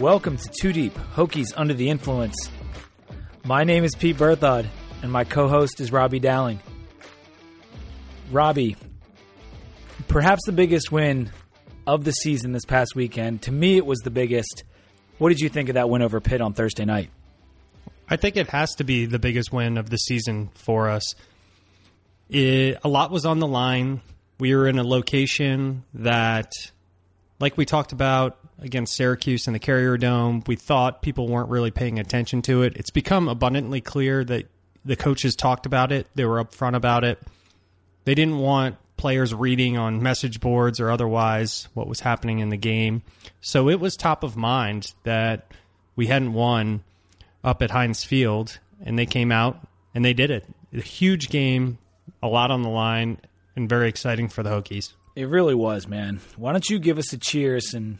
Welcome to Two Deep, Hokies Under the Influence. My name is Pete Berthod, and my co host is Robbie Dowling. Robbie, perhaps the biggest win of the season this past weekend. To me, it was the biggest. What did you think of that win over Pitt on Thursday night? I think it has to be the biggest win of the season for us. It, a lot was on the line. We were in a location that, like we talked about against Syracuse in the Carrier Dome, we thought people weren't really paying attention to it. It's become abundantly clear that the coaches talked about it, they were upfront about it. They didn't want players reading on message boards or otherwise what was happening in the game. So it was top of mind that we hadn't won up at Heinz Field, and they came out and they did it. A huge game, a lot on the line, and very exciting for the Hokies. It really was, man. Why don't you give us a cheers and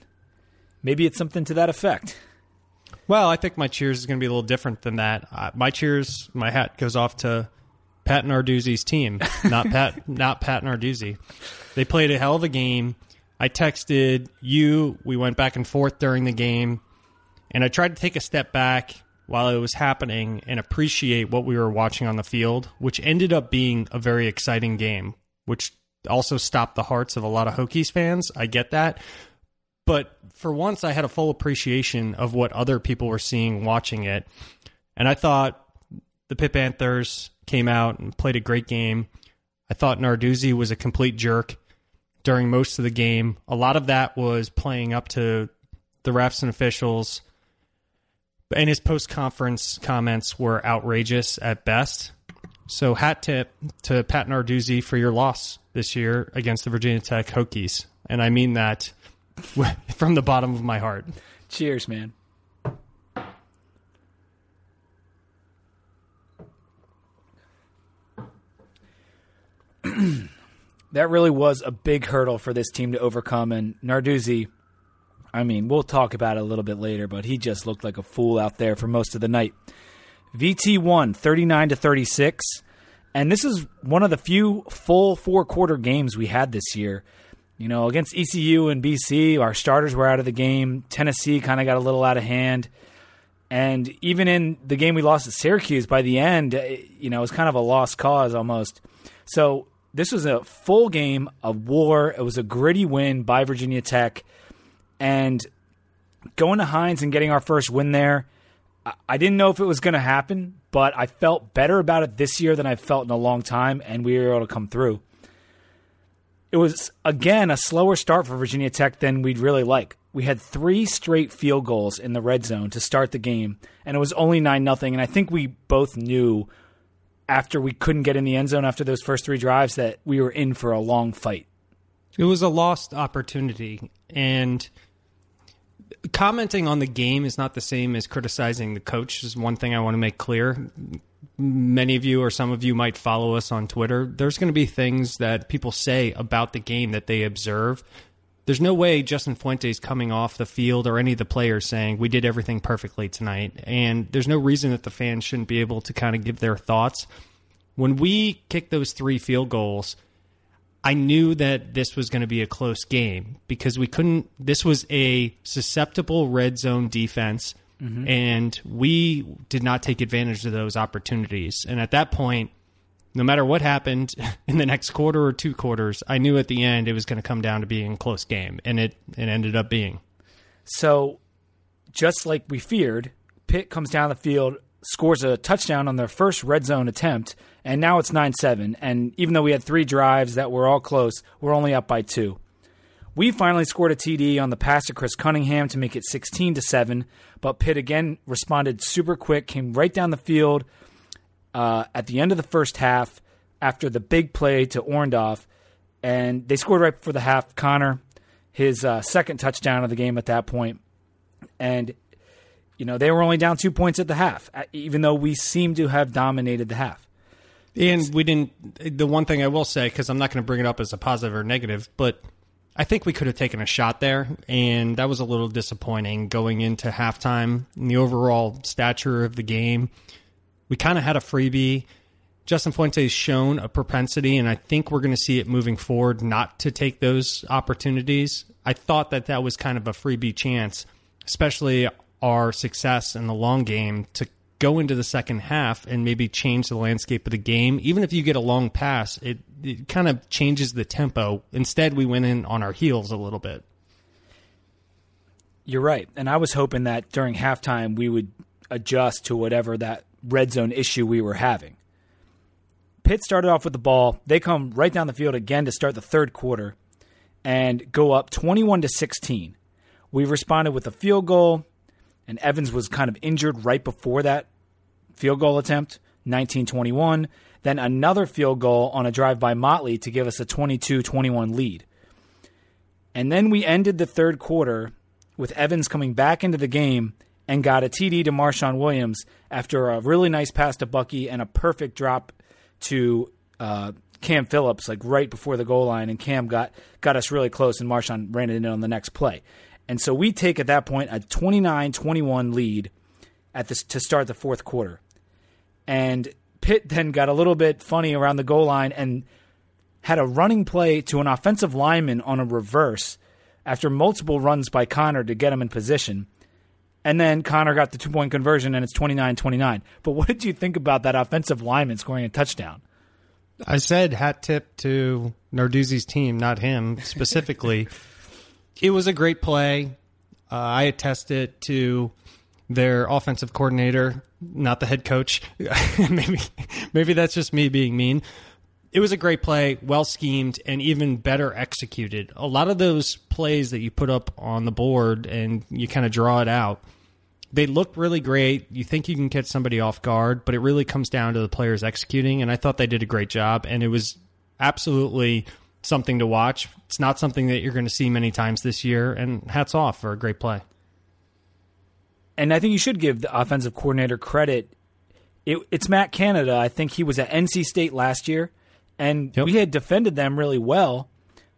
maybe it's something to that effect? Well, I think my cheers is going to be a little different than that. Uh, my cheers, my hat goes off to Pat Narduzzi's team, not Pat, not Pat Narduzzi. They played a hell of a game. I texted you. We went back and forth during the game, and I tried to take a step back while it was happening and appreciate what we were watching on the field, which ended up being a very exciting game, which also stopped the hearts of a lot of Hokies fans. I get that. But for once, I had a full appreciation of what other people were seeing watching it. And I thought the Pitt Panthers came out and played a great game. I thought Narduzzi was a complete jerk during most of the game. A lot of that was playing up to the refs and officials and his post conference comments were outrageous at best. So hat tip to Pat Narduzzi for your loss this year against the Virginia Tech Hokies, and I mean that from the bottom of my heart. Cheers, man. that really was a big hurdle for this team to overcome, and Narduzzi I mean, we'll talk about it a little bit later, but he just looked like a fool out there for most of the night. VT won 39 to 36, and this is one of the few full four quarter games we had this year. You know, against ECU and BC, our starters were out of the game. Tennessee kind of got a little out of hand. And even in the game we lost at Syracuse, by the end, eh, you know, it was kind of a lost cause almost. So this was a full game of war. It was a gritty win by Virginia Tech. And going to Heinz and getting our first win there, I didn't know if it was going to happen, but I felt better about it this year than I've felt in a long time, and we were able to come through. It was, again, a slower start for Virginia Tech than we'd really like. We had three straight field goals in the red zone to start the game, and it was only 9 nothing. And I think we both knew after we couldn't get in the end zone after those first three drives that we were in for a long fight. It was a lost opportunity. And commenting on the game is not the same as criticizing the coach. Is one thing I want to make clear. Many of you or some of you might follow us on Twitter. There's going to be things that people say about the game that they observe. There's no way Justin Fuentes coming off the field or any of the players saying we did everything perfectly tonight. And there's no reason that the fans shouldn't be able to kind of give their thoughts. When we kick those three field goals, I knew that this was going to be a close game because we couldn't. This was a susceptible red zone defense, mm-hmm. and we did not take advantage of those opportunities. And at that point, no matter what happened in the next quarter or two quarters, I knew at the end it was going to come down to being a close game, and it it ended up being. So, just like we feared, Pitt comes down the field, scores a touchdown on their first red zone attempt, and now it's 9 7. And even though we had three drives that were all close, we're only up by two. We finally scored a TD on the pass to Chris Cunningham to make it 16 to 7, but Pitt again responded super quick, came right down the field uh, at the end of the first half after the big play to Orndoff, and they scored right before the half. Conner, his uh, second touchdown of the game at that point, and you know they were only down two points at the half, uh, even though we seemed to have dominated the half. And we didn't. The one thing I will say, because I'm not going to bring it up as a positive or negative, but I think we could have taken a shot there, and that was a little disappointing going into halftime. In the overall stature of the game, we kind of had a freebie. Justin Fuentes has shown a propensity, and I think we're going to see it moving forward not to take those opportunities. I thought that that was kind of a freebie chance especially our success in the long game, to go into the second half and maybe change the landscape of the game. Even if you get a long pass, it, it kind of changes the tempo. Instead, we went in on our heels a little bit. You're right. And I was hoping that during halftime we would adjust to whatever that red zone issue we were having. Pitt started off with the ball. They come right down the field again to start the third quarter and go up 21 to 16. We responded with a field goal, and Evans was kind of injured right before that field goal attempt, 1921. Then another field goal on a drive by Motley to give us a 22 21 lead. And then we ended the third quarter with Evans coming back into the game and got a TD to Marshawn Williams after a really nice pass to Bucky and a perfect drop to uh, Cam Phillips, like right before the goal line, and Cam got got us really close, and Marshawn ran it in on the next play. And so we take at that point a 29-21 lead at this to start the fourth quarter. And Pitt then got a little bit funny around the goal line and had a running play to an offensive lineman on a reverse after multiple runs by Conner to get him in position. And then Conner got the two point conversion and it's 29 29. But what did you think about that offensive lineman scoring a touchdown? I said hat tip to Narduzzi's team, not him specifically. it was a great play. Uh, I attest it to their offensive coordinator, not the head coach. maybe, maybe that's just me being mean. It was a great play, well schemed, and even better executed. A lot of those plays that you put up on the board and you kind of draw it out, they look really great. You think you can catch somebody off guard, but it really comes down to the players executing. And I thought they did a great job, and it was absolutely something to watch. It's not something that you're going to see many times this year, and hats off for a great play. And I think you should give the offensive coordinator credit. It, it's Matt Canada. I think he was at NC State last year, and yep. we had defended them really well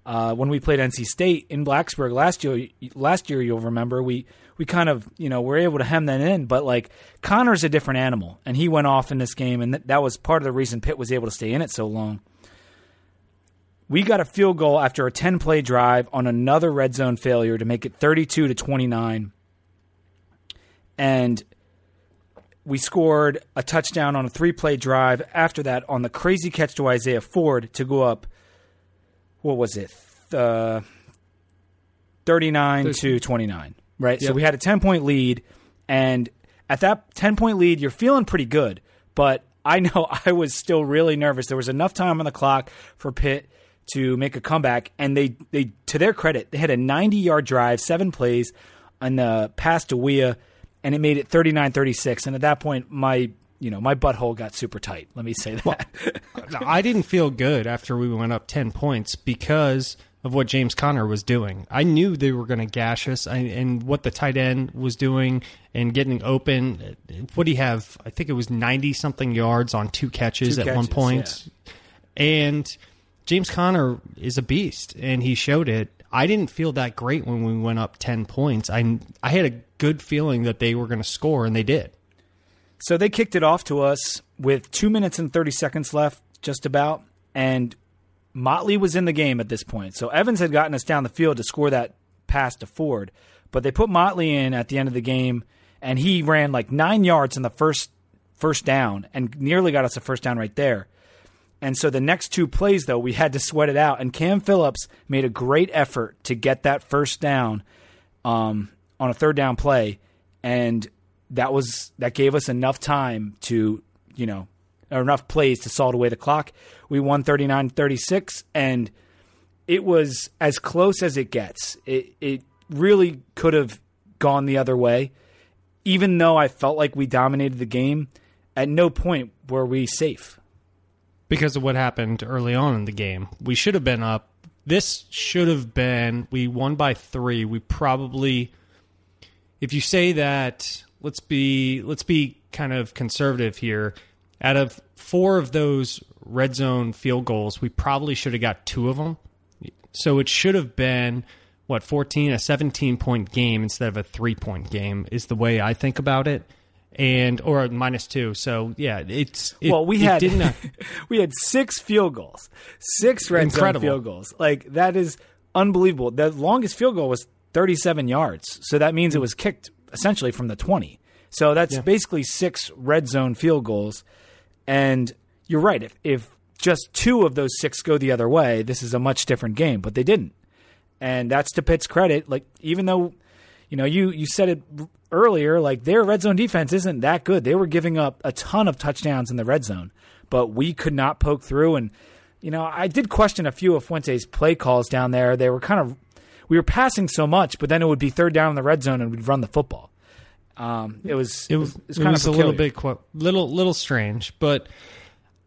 uh, when we played NC State in Blacksburg last year. Last year, you'll remember we we kind of you know were able to hem that in. But like Conner's a different animal, and he went off in this game, and th- that was part of the reason Pitt was able to stay in it so long. We got a field goal after a 10 play drive on another red zone failure to make it 32 to 29. And we scored a touchdown on a three play drive after that on the crazy catch to Isaiah Ford to go up, what was it? Uh, 39 to 29 right? Yep. So we had a 10 point lead, and at that 10 point lead, you're feeling pretty good. But I know I was still really nervous. There was enough time on the clock for Pitt to make a comeback, and they, they to their credit, they had a 90 yard drive, seven plays on the uh, pass to Weah, and it made it 39 36. And at that point, my you know, my butthole got super tight. Let me say that. Well, I didn't feel good after we went up 10 points because – of what James Conner was doing. I knew they were going to gash us, I, and what the tight end was doing and getting open. What do you have? I think it was ninety something yards on two catches two at catches, one point, yeah. and James Conner is a beast, and he showed it. I didn't feel that great when we went up ten points. I I had a good feeling that they were going to score, and they did. So they kicked it off to us with two minutes and thirty seconds left, just about, and Motley was in the game at this point. So Evans had gotten us down the field to score that pass to Ford, but they put Motley in at the end of the game, and he ran like nine yards in the first first down and nearly got us a first down right there. And so the next two plays, though, we had to sweat it out. And Cam Phillips made a great effort to get that first down um, on a third down play, and that was that gave us enough time to you know enough plays to salt away the clock. We won 39 36, and it was as close as it gets. It, it really could have gone the other way. Even though I felt like we dominated the game, at no point were we safe. Because of what happened early on in the game. We should have been up. This should have been, we won by three. We probably, if you say that, let's be, let's be kind of conservative here out of four of those red zone field goals, we probably should have got two of them. So it should have been what 14 a 17 point game instead of a 3 point game is the way I think about it and or minus 2 so yeah it's it, well we had didn't we had six field goals six red Incredible. zone field goals like that is unbelievable the longest field goal was 37 yards. So that means it hmm. was kicked essentially from the 20. So that's Yeah. basically six red zone field goals. And you're right. If, if just two of those six go the other way, this is a much different game, but they didn't. And that's to Pitt's credit. Like, even though, you know, you, you said it earlier, like their red zone defense isn't that good. They were giving up a ton of touchdowns in the red zone, but we could not poke through. And, you know, I did question a few of Fuente's play calls down there. They were kind of, we were passing so much, but then it would be third down in the red zone and we'd run the football. Um, it was It was, it kind was of a little bit little little strange, but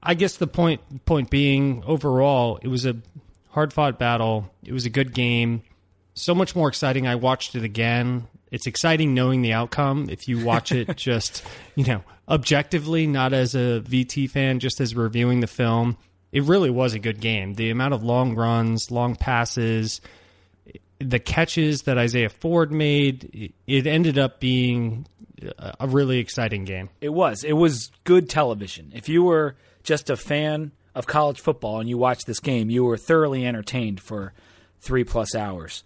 I guess the point point being overall, it was a hard fought battle. It was a good game, so much more exciting. I watched it again. It's exciting knowing the outcome. If you watch it just you know objectively, not as a VT fan, just as reviewing the film, it really was a good game. The amount of long runs, long passes, the catches that Isaiah Ford made, it ended up being a a really exciting game. It was. It was good television. If you were just a fan of college football and you watched this game, you were thoroughly entertained for three plus hours.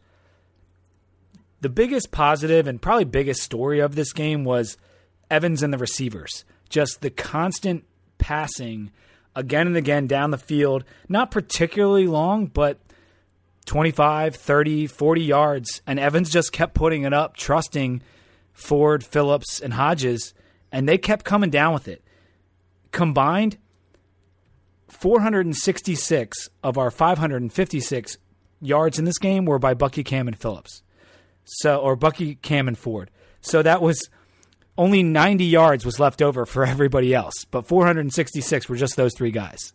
The biggest positive and probably biggest story of this game was Evans and the receivers. Just the constant passing again and again down the field, not particularly long, but 25, 30, 40 yards. And Evans just kept putting it up, trusting Ford, Phillips, and Hodges, and they kept coming down with it. Combined, 466 of our 556 yards in this game were by Bucky Cam and Phillips. So, or Bucky Cam and Ford. So that was only 90 yards was left over for everybody else, but 466 were just those three guys.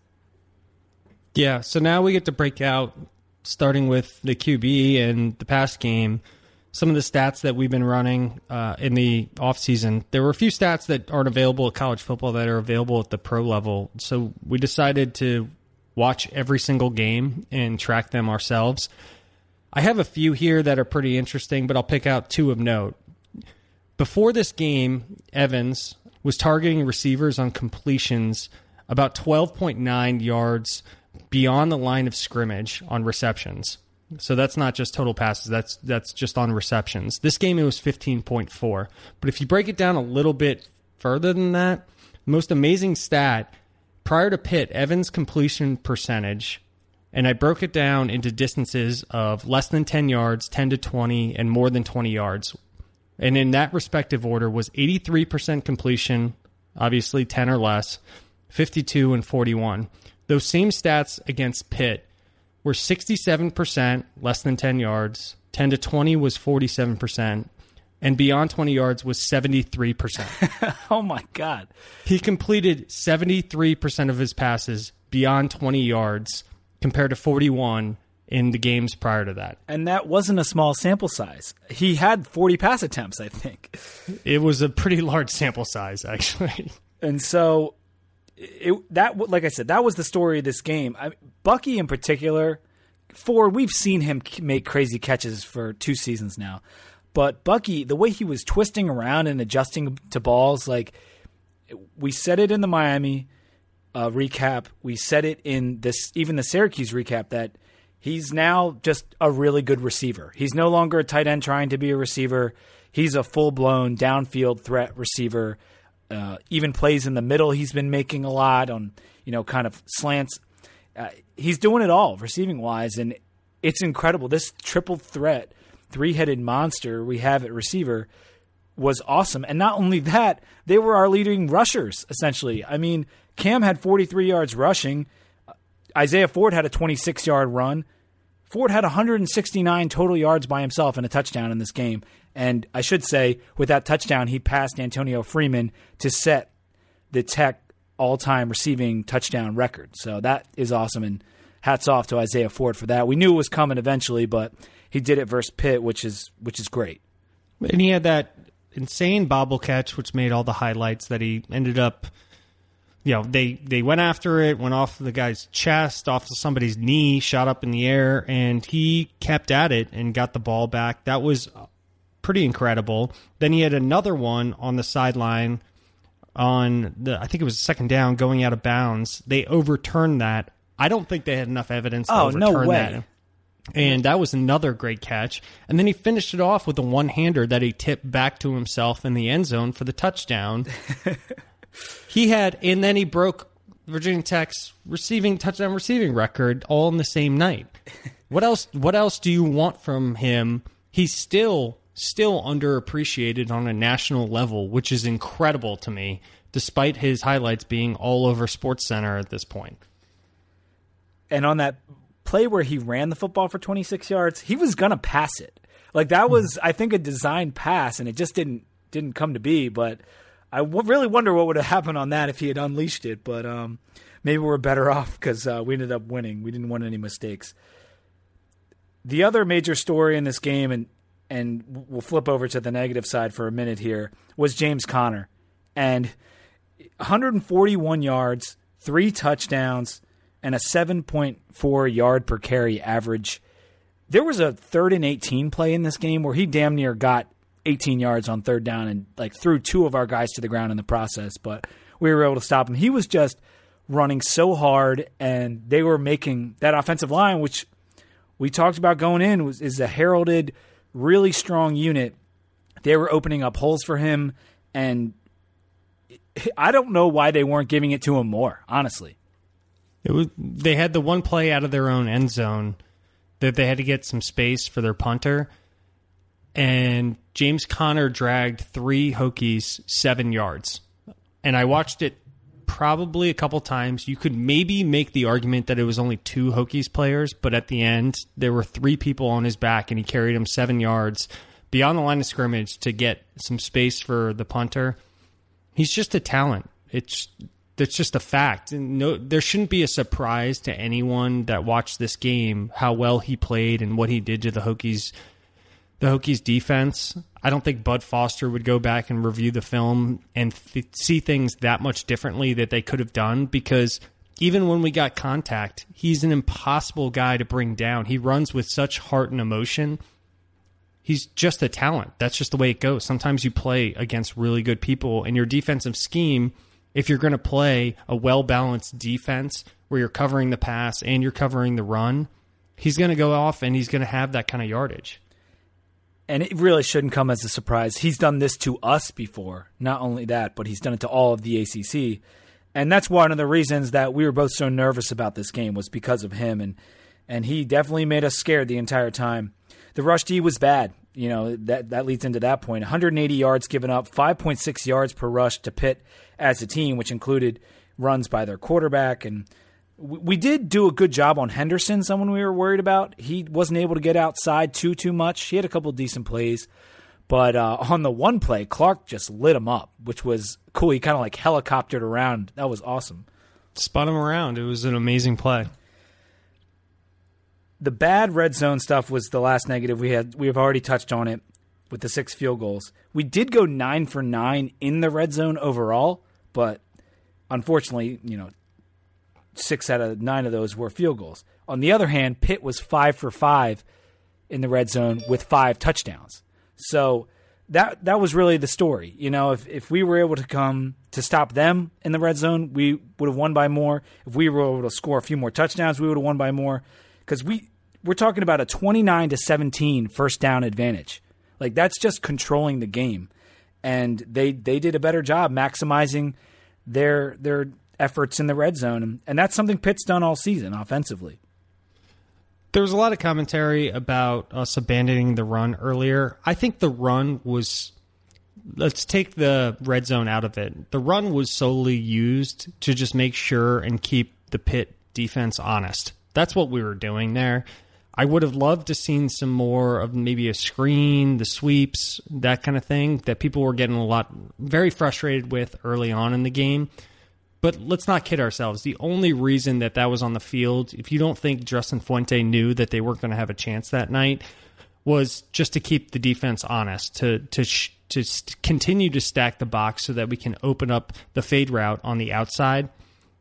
Yeah, so now we get to break out, starting with the QB and the past game, some of the stats that we've been running uh, in the offseason. There were a few stats that aren't available at college football that are available at the pro level. So we decided to watch every single game and track them ourselves. I have a few here that are pretty interesting, but I'll pick out two of note. Before this game, Evans was targeting receivers on completions about 12.9 yards beyond the line of scrimmage on receptions. So that's not just total passes, that's that's just on receptions. This game it was 15.4. But if you break it down a little bit further than that, most amazing stat prior to Pitt, Evans completion percentage and I broke it down into distances of less than 10 yards, 10 to 20, and more than 20 yards. And in that respective order was 83% completion, obviously 10 or less, 52 and 41. Those same stats against Pitt were 67% less than 10 yards, 10 to 20 was 47%, and beyond 20 yards was 73%. Oh my God. He completed 73% of his passes beyond 20 yards compared to 41 in the games prior to that. And that wasn't a small sample size. He had 40 pass attempts, I think. It was a pretty large sample size, actually. And so it, that like I said, that was the story of this game. I, Bucky in particular, Ford, we've seen him make crazy catches for two seasons now. But Bucky, the way he was twisting around and adjusting to balls, like we said it in the Miami uh, recap, we said it in this even the Syracuse recap that he's now just a really good receiver. He's no longer a tight end trying to be a receiver. He's a full blown downfield threat receiver. Uh, even plays in the middle. He's been making a lot on you know kind of slants. Uh, he's doing it all receiving wise, and it's incredible. This triple threat, three headed monster we have at receiver was awesome. And not only that, they were our leading rushers, essentially. I mean, Cam had 43 yards rushing. Uh, Isaiah Ford had a 26 yard run. Ford had 169 total yards by himself and a touchdown in this game. And I should say, with that touchdown, he passed Antonio Freeman to set the Tech all time receiving touchdown record. So that is awesome. And hats off to Isaiah Ford for that. We knew it was coming eventually, but he did it versus Pitt, which is which is great. And he had that insane bobble catch, which made all the highlights that he ended up. You know, they they went after it, went off the guy's chest, off of somebody's knee, shot up in the air, and he kept at it and got the ball back. That was pretty incredible. Then he had another one on the sideline on the I think it was second down going out of bounds. They overturned that. I don't think they had enough evidence to Oh, no way. that. And that was another great catch. And then he finished it off with a one hander that he tipped back to himself in the end zone for the touchdown. he had, and then he broke Virginia Tech's receiving touchdown receiving record all in the same night. What else? What else do you want from him? He's still still underappreciated on a national level, which is incredible to me, despite his highlights being all over Sports Center at this point. And on that play where he ran the football for 26 yards, he was gonna pass it. Like that was, I think, a designed pass, and it just didn't didn't come to be. But I w- really wonder what would have happened on that if he had unleashed it. But um, maybe we're better off because uh, we ended up winning. We didn't want any mistakes. The other major story in this game, and and we'll flip over to the negative side for a minute here, was James Conner, and 141 yards, three touchdowns, and a 7.4 yard per carry average. There was a third and 18 play in this game where he damn near got 18 yards on third down and like threw two of our guys to the ground in the process, but we were able to stop him. He was just running so hard, and they were making that offensive line, which we talked about going in, was is a heralded, really strong unit. They were opening up holes for him, and I don't know why they weren't giving it to him more. Honestly, it was they had the one play out of their own end zone that they had to get some space for their punter, and James Conner dragged three Hokies seven yards, and I watched it probably a couple times. You could maybe make the argument that it was only two Hokies players, but at the end, there were three people on his back, and he carried him seven yards beyond the line of scrimmage to get some space for the punter. He's just a talent. It's that's just a fact. No, there shouldn't be a surprise to anyone that watched this game how well he played and what he did to the Hokies the Hokies defense. I don't think Bud Foster would go back and review the film and th- see things that much differently that they could have done because even when we got contact, he's an impossible guy to bring down. He runs with such heart and emotion. He's just a talent. That's just the way it goes. Sometimes you play against really good people, and your defensive scheme, if you're going to play a well balanced defense where you're covering the pass and you're covering the run, he's going to go off and he's going to have that kind of yardage and it really shouldn't come as a surprise. He's done this to us before. Not only that, but he's done it to all of the ACC. And that's one of the reasons that we were both so nervous about this game was because of him and and he definitely made us scared the entire time. The rush D was bad. You know, that that leads into that point. 180 yards given up, 5.6 yards per rush to Pitt as a team, which included runs by their quarterback and we did do a good job on Henderson, someone we were worried about. He wasn't able to get outside too too much. He had a couple decent plays, but uh, on the one play, Clark just lit him up, which was cool. He kind of like helicoptered around. That was awesome. Spun him around. It was an amazing play. The bad red zone stuff was the last negative we had. We have already touched on it with the six field goals. We did go nine for nine in the red zone overall, but unfortunately, you know, six out of nine of those were field goals. On the other hand, Pitt was five for five in the red zone with five touchdowns. So that that was really the story. You know, if if we were able to come to stop them in the red zone, we would have won by more. If we were able to score a few more touchdowns, we would have won by more. Because we we're talking about a twenty nine to 17 first down advantage. Like that's just controlling the game, and they they did a better job maximizing their their efforts in the red zone. And that's something Pitt's done all season offensively. There was a lot of commentary about us abandoning the run earlier. I think the run was. Let's take the red zone out of it. The run was solely used to just make sure and keep the Pitt defense honest. That's what we were doing there. I would have loved to seen some more of maybe a screen, the sweeps, that kind of thing that people were getting a lot very frustrated with early on in the game. But let's not kid ourselves. The only reason that that was on the field, if you don't think Justin Fuente knew that they weren't going to have a chance that night, was just to keep the defense honest, to to sh- to st- continue to stack the box so that we can open up the fade route on the outside.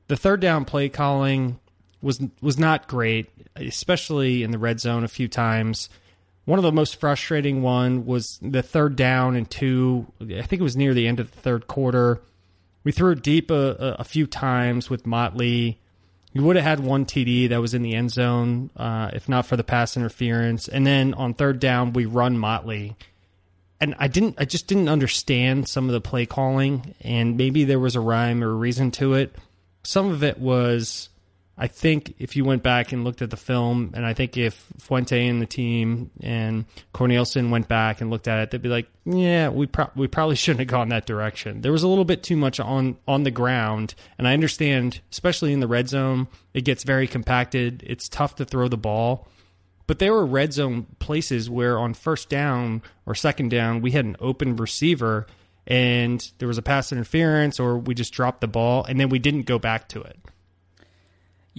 The third down play calling was was not great, especially in the red zone a few times. One of the most frustrating one was the third down and two. I think it was near the end of the third quarter we threw it deep a, a, few times with Motley, You would have had one TD that was in the end zone, uh, if not for the pass interference. And then on third down, we run Motley, and I didn't, I just didn't understand some of the play calling, and maybe there was a rhyme or a reason to it. Some of it was I think if you went back and looked at the film, and I think if Fuente and the team and Cornelsen went back and looked at it, they'd be like, "Yeah, we pro- we probably shouldn't have gone that direction." There was a little bit too much on on the ground, and I understand, especially in the red zone, it gets very compacted. It's tough to throw the ball, but there were red zone places where on first down or second down, we had an open receiver. And there was a pass interference, or we just dropped the ball, and then we didn't go back to it.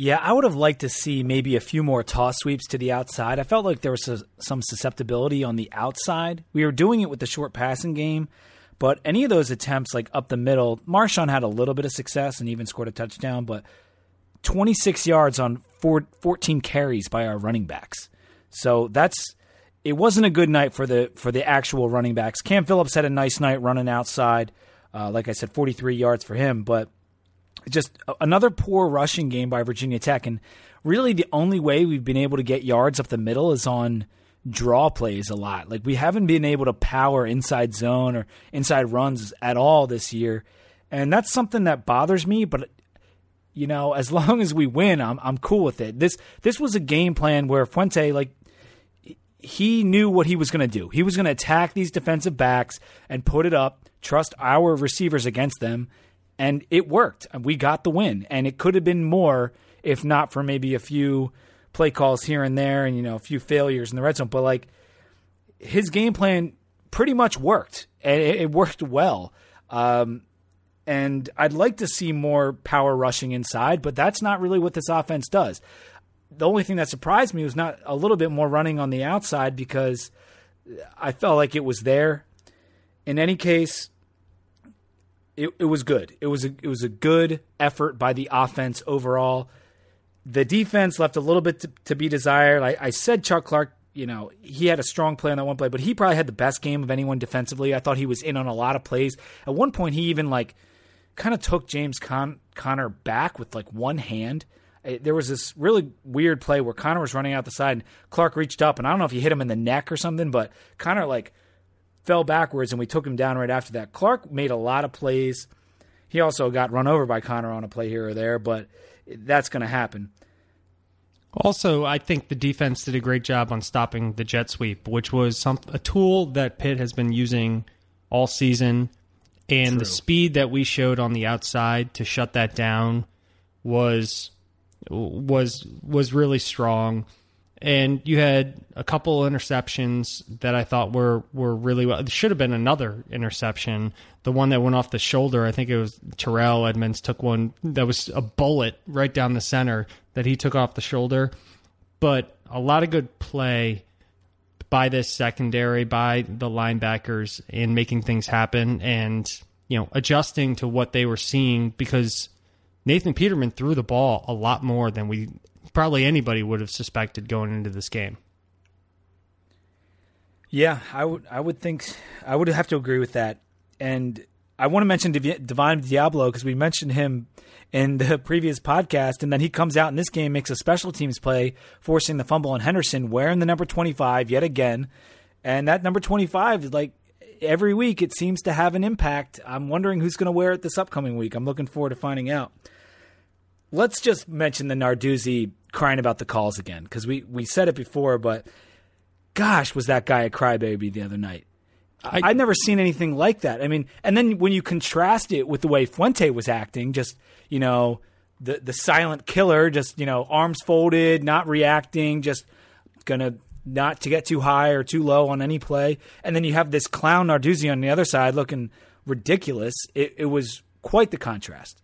Yeah, I would have liked to see maybe a few more toss sweeps to the outside. I felt like there was some susceptibility on the outside. We were doing it with the short passing game, but any of those attempts, like up the middle, Marshawn had a little bit of success and even scored a touchdown, but 26 yards on four, 14 carries by our running backs. So that's it wasn't a good night for the for the actual running backs. Cam Phillips had a nice night running outside. Uh, like I said, 43 yards for him, but just another poor rushing game by Virginia Tech. And really, the only way we've been able to get yards up the middle is on draw plays a lot. Like we haven't been able to power inside zone or inside runs at all this year. And that's something that bothers me, but you know, as long as we win, I'm I'm cool with it. This this was a game plan where Fuente like he knew what he was going to do. He was going to attack these defensive backs and put it up, trust our receivers against them, and it worked. We got the win, and it could have been more if not for maybe a few play calls here and there, and you know a few failures in the red zone. But like his game plan pretty much worked, and it, it worked well. Um, and I'd like to see more power rushing inside, but that's not really what this offense does. The only thing that surprised me was not a little bit more running on the outside because I felt like it was there. In any case, it, it was good. It was a, it was a good effort by the offense overall. The defense left a little bit to, to be desired. I, I said Chuck Clark, you know, he had a strong play on that one play, but he probably had the best game of anyone defensively. I thought he was in on a lot of plays. At one point, he even like kind of took James Con- Conner back with like one hand. There was this really weird play where Conner was running out the side and Clark reached up and I don't know if he hit him in the neck or something, but Conner like fell backwards, and we took him down right after that. Clark made a lot of plays. He also got run over by Conner on a play here or there, but that's going to happen. Also, I think the defense did a great job on stopping the jet sweep, which was some, a tool that Pitt has been using all season. And True. the speed that we showed on the outside to shut that down was was was really strong and you had a couple interceptions that I thought were were really well. Should have been another interception. The one that went off the shoulder, I think it was Terrell Edmunds took one that was a bullet right down the center that he took off the shoulder. But a lot of good play by this secondary, by the linebackers in making things happen and you know adjusting to what they were seeing because Nathan Peterman threw the ball a lot more than we probably anybody would have suspected going into this game. Yeah, I would. I would think. I would have to agree with that. And I want to mention Divine Deablo because we mentioned him in the previous podcast, and then he comes out in this game, makes a special teams play, forcing the fumble on Henderson, wearing the number twenty-five yet again. And that number twenty-five is like every week it seems to have an impact. I'm wondering who's going to wear it this upcoming week. I'm looking forward to finding out. Let's just mention the Narduzzi crying about the calls again because we we said it before, but gosh, was that guy a crybaby the other night? I, I've never seen anything like that. I mean, and then when you contrast it with the way Fuente was acting, just you know, the the silent killer, just you know, arms folded, not reacting, just gonna not to get too high or too low on any play, and then you have this clown Narduzzi on the other side looking ridiculous. It, it was quite the contrast.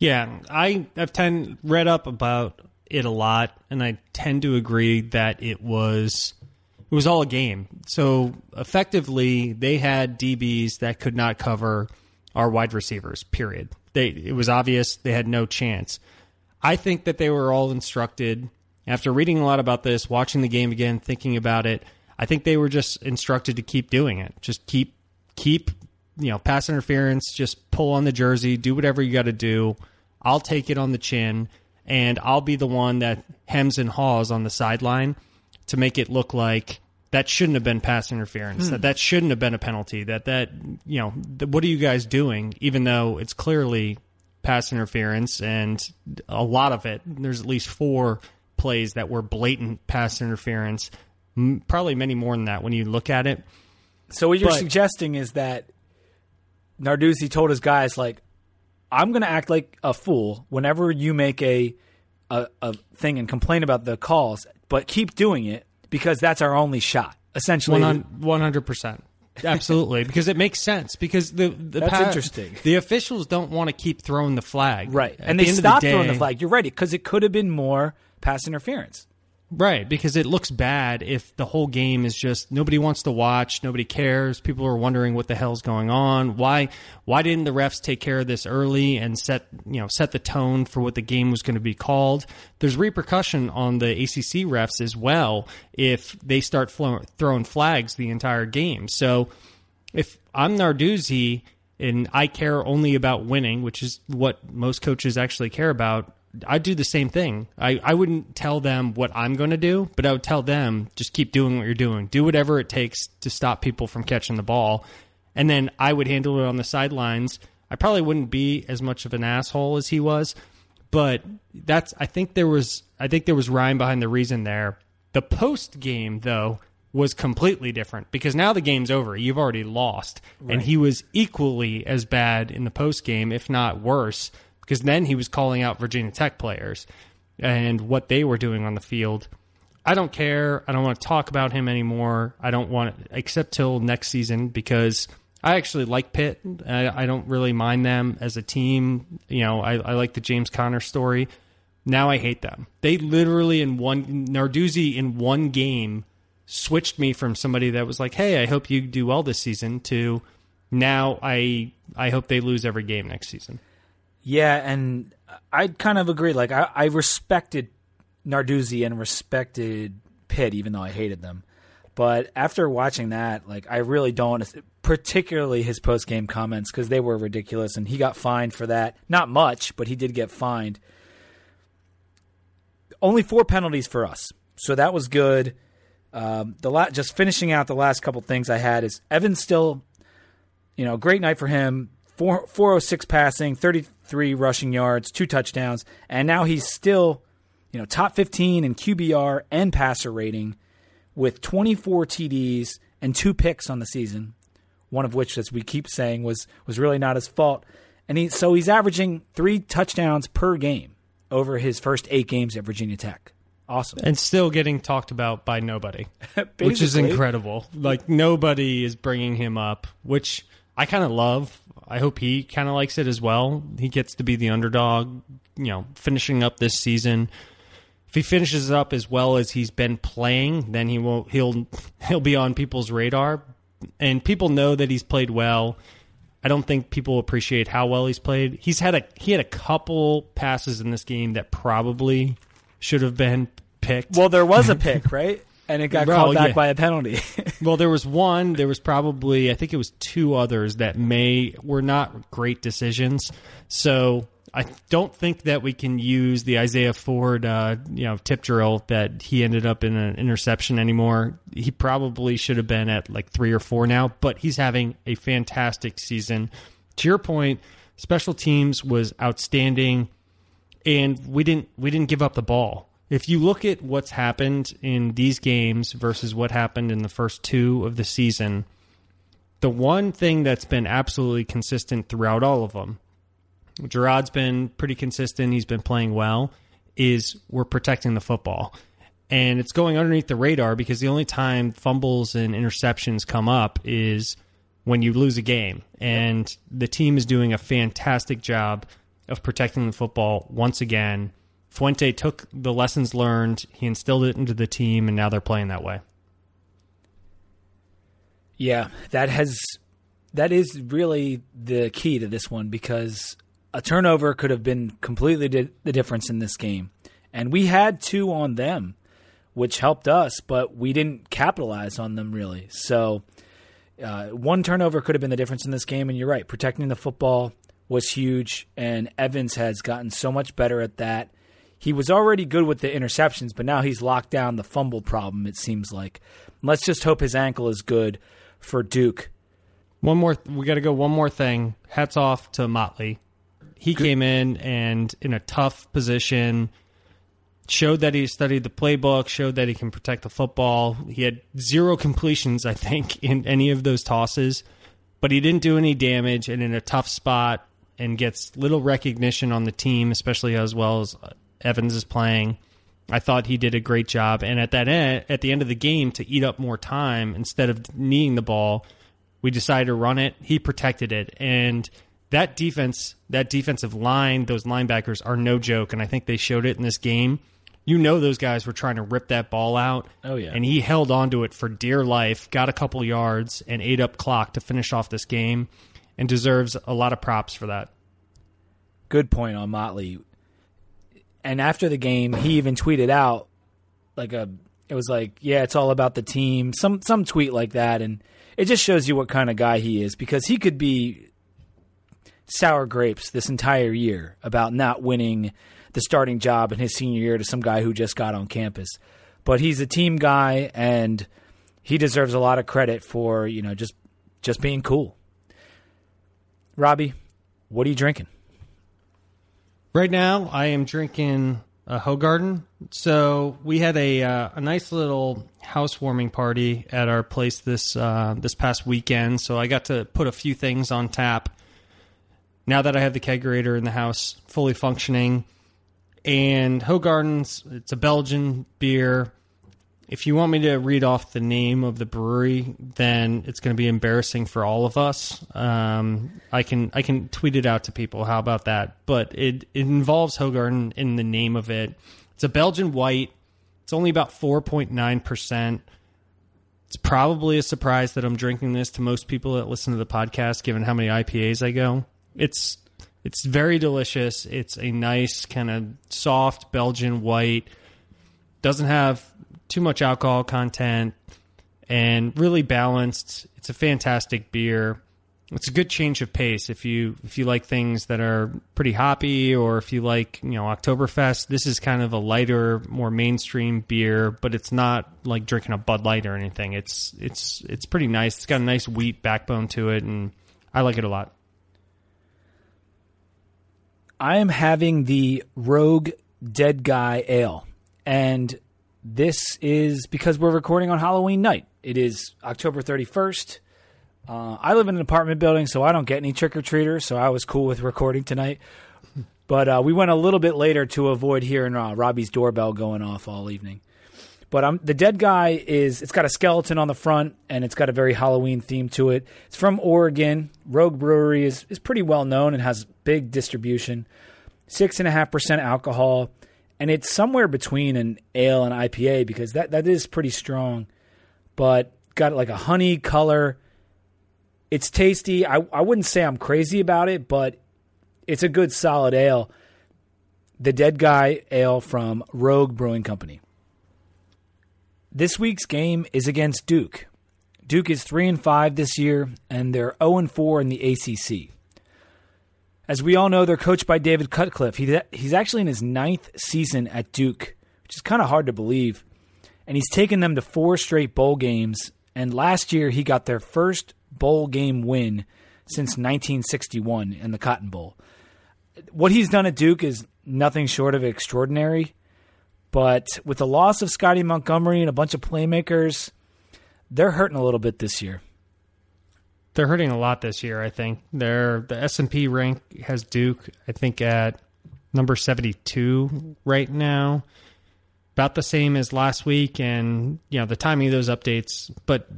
Yeah, I have ten read up about it a lot, and I tend to agree that it was it was all a game. So effectively, they had DBs that could not cover our wide receivers. Period. They it was obvious they had no chance. I think that they were all instructed after reading a lot about this, watching the game again, thinking about it. I think they were just instructed to keep doing it. Just keep keep you know pass interference. Just pull on the jersey. Do whatever you got to do. I'll take it on the chin and I'll be the one that hems and haws on the sideline to make it look like that shouldn't have been pass interference. Hmm. That that shouldn't have been a penalty. That that you know, th- what are you guys doing? Even though it's clearly pass interference, and a lot of it. There's at least four plays that were blatant pass interference. M- Probably many more than that when you look at it. So what you're But- suggesting is that Narduzzi told his guys like, "I'm going to act like a fool whenever you make a, a a thing and complain about the calls, but keep doing it because that's our only shot." Essentially, One hundred percent. Absolutely, because it makes sense. Because the the That's pa- interesting. The officials don't want to keep throwing the flag, right, At and the they stopped the throwing the flag. You're right because it could have been more pass interference. Right, because it looks bad if the whole game is just nobody wants to watch, nobody cares, people are wondering what the hell's going on. Why why didn't the refs take care of this early and set, you know, set the tone for what the game was going to be called? There's repercussion on the ACC refs as well if they start throwing flags the entire game. So if I'm Narduzzi and I care only about winning, which is what most coaches actually care about, I'd do the same thing. I, I wouldn't tell them what I'm going to do, but I would tell them just keep doing what you're doing. Do whatever it takes to stop people from catching the ball. And then I would handle it on the sidelines. I probably wouldn't be as much of an asshole as he was, but that's I think there was I think there was rhyme behind the reason there. The post game though was completely different because now the game's over. You've already lost, and he was equally as bad in the post game, if not worse, because then he was calling out Virginia Tech players and what they were doing on the field. I don't care. I don't want to talk about him anymore. I don't want except till next season because I actually like Pitt. I, I don't really mind them as a team. You know, I, I like the James Conner story. Now I hate them. They literally in one Narduzzi in one game switched me from somebody that was like, "Hey, I hope you do well this season," to now I I hope they lose every game next season. Yeah, and I kind of agree. Like I, I respected Narduzzi and respected Pitt, even though I hated them. But after watching that, like I really don't, particularly his post game comments because they were ridiculous, and he got fined for that. Not much, but he did get fined. Only four penalties for us, so that was good. Um, the la- just finishing out the last couple things I had is Evan still you know, great night for him. Four, 406 passing, 33 rushing yards, two touchdowns, and now he's still, you know, top 15 in QBR and passer rating with 24 TDs and two picks on the season. One of which, as we keep saying, was was really not his fault. And he so he's averaging three touchdowns per game over his first eight games at Virginia Tech. Awesome. and still getting talked about by nobody, which is incredible. Like nobody is bringing him up, which I kind of love. I hope he kind of likes it as well. He gets to be the underdog, you know, finishing up this season. If he finishes up as well as he's been playing, then he will he'll he'll be on people's radar, and people know that he's played well. I don't think people appreciate how well he's played. He's had a he had a couple passes in this game that probably should have been picked. Well, there was a pick, right? And it got Well, called back yeah. by a penalty. Well, there was one. There was probably, I think it was two others that may were not great decisions. So I don't think that we can use the Isaiah Ford, uh, you know, tip drill that he ended up in an interception anymore. He probably should have been at like three or four now, but he's having a fantastic season. To your point, special teams was outstanding and we didn't we didn't give up the ball. If you look at what's happened in these games versus what happened in the first two of the season, the one thing that's been absolutely consistent throughout all of them, Gerard's been pretty consistent. He's been playing well. Is we're protecting the football, and it's going underneath the radar because the only time fumbles and interceptions come up is when you lose a game, and the team is doing a fantastic job of protecting the football once again. Fuente took the lessons learned, he instilled it into the team, and now they're playing that way. Yeah, that has that is really the key to this one because a turnover could have been completely di- the difference in this game, and we had two on them, which helped us, but we didn't capitalize on them really. So uh, one turnover could have been the difference in this game, and you're right, protecting the football was huge, and Evans has gotten so much better at that. He was already good with the interceptions, but now he's locked down the fumble problem. It seems like. Let's just hope his ankle is good for Duke. One more, we got to go. One more thing. Hats off to Motley. He good. came in and in a tough position, showed that he studied the playbook, showed that he can protect the football. He had zero completions, I think, in any of those tosses, but he didn't do any damage. And in a tough spot, and gets little recognition on the team, especially as well as Evans is playing. I thought he did a great job, and at that end, at the end of the game, to eat up more time instead of kneeing the ball, we decided to run it. He protected it, and that defense, that defensive line, those linebackers are no joke, and I think they showed it in this game. You know those guys were trying to rip that ball out. Oh yeah, and he held on to it for dear life, got a couple yards, and ate up clock to finish off this game, and deserves a lot of props for that. Good point on Motley and after the game, he even tweeted out like a it was like, yeah, it's all about the team. Some some tweet like that and it just shows you what kind of guy he is because he could be sour grapes this entire year about not winning the starting job in his senior year to some guy who just got on campus. But he's a team guy and he deserves a lot of credit for, you know, just just being cool. Robbie, what are you drinking? Right now, I am drinking a Hoegaarden. So we had a uh, a nice little housewarming party at our place this uh, this past weekend. So I got to put a few things on tap. Now that I have the kegerator in the house fully functioning, and Hoegaarden's it's a Belgian beer if you want me to read off the name of the brewery, then it's going to be embarrassing for all of us. Um, I can I can tweet it out to people. How about that? But it, it involves Hoegaarden in the name of it. It's a Belgian white. It's only about four point nine percent. It's probably a surprise that I'm drinking this to most people that listen to the podcast, given how many IPAs I go. It's it's very delicious. It's a nice kind of soft Belgian white. Doesn't have too much alcohol content, and really balanced. It's a fantastic beer. It's a good change of pace if you if you like things that are pretty hoppy, or if you like you know Oktoberfest. This is kind of a lighter, more mainstream beer, but it's not like drinking a Bud Light or anything. It's it's it's pretty nice. It's got a nice wheat backbone to it, and I like it a lot. I am having the Rogue Dead Guy Ale, and this is because we're recording on Halloween night. It is October 31st. Uh, I live in an apartment building, so I don't get any trick or treaters, so I was cool with recording tonight. But uh, we went a little bit later to avoid hearing uh, Robbie's doorbell going off all evening. But um, the dead guy is, it's got a skeleton on the front and it's got a very Halloween theme to it. It's from Oregon. Rogue Brewery is, is pretty well known and has big distribution. 6.5% alcohol and it's somewhere between an ale and IPA because that that is pretty strong, but got like a honey color. It's tasty. I I wouldn't say I'm crazy about it, but it's a good solid ale. The Dead Guy Ale from Rogue Brewing Company. This week's game is against Duke. Duke is 3 and 5 this year and they're 0 and 4 in the ACC. As we all know, they're coached by David Cutcliffe. He, he's actually in his ninth season at Duke, which is kind of hard to believe. And he's taken them to four straight bowl games. And last year, he got their first bowl game win since 1961 in the Cotton Bowl. What he's done at Duke is nothing short of extraordinary. But with the loss of Scottie Montgomery and a bunch of playmakers, they're hurting a little bit this year. They're hurting a lot this year. I think they're the S and P rank has Duke. I think at number seventy two right now, about the same as last week. And you know the timing of those updates. But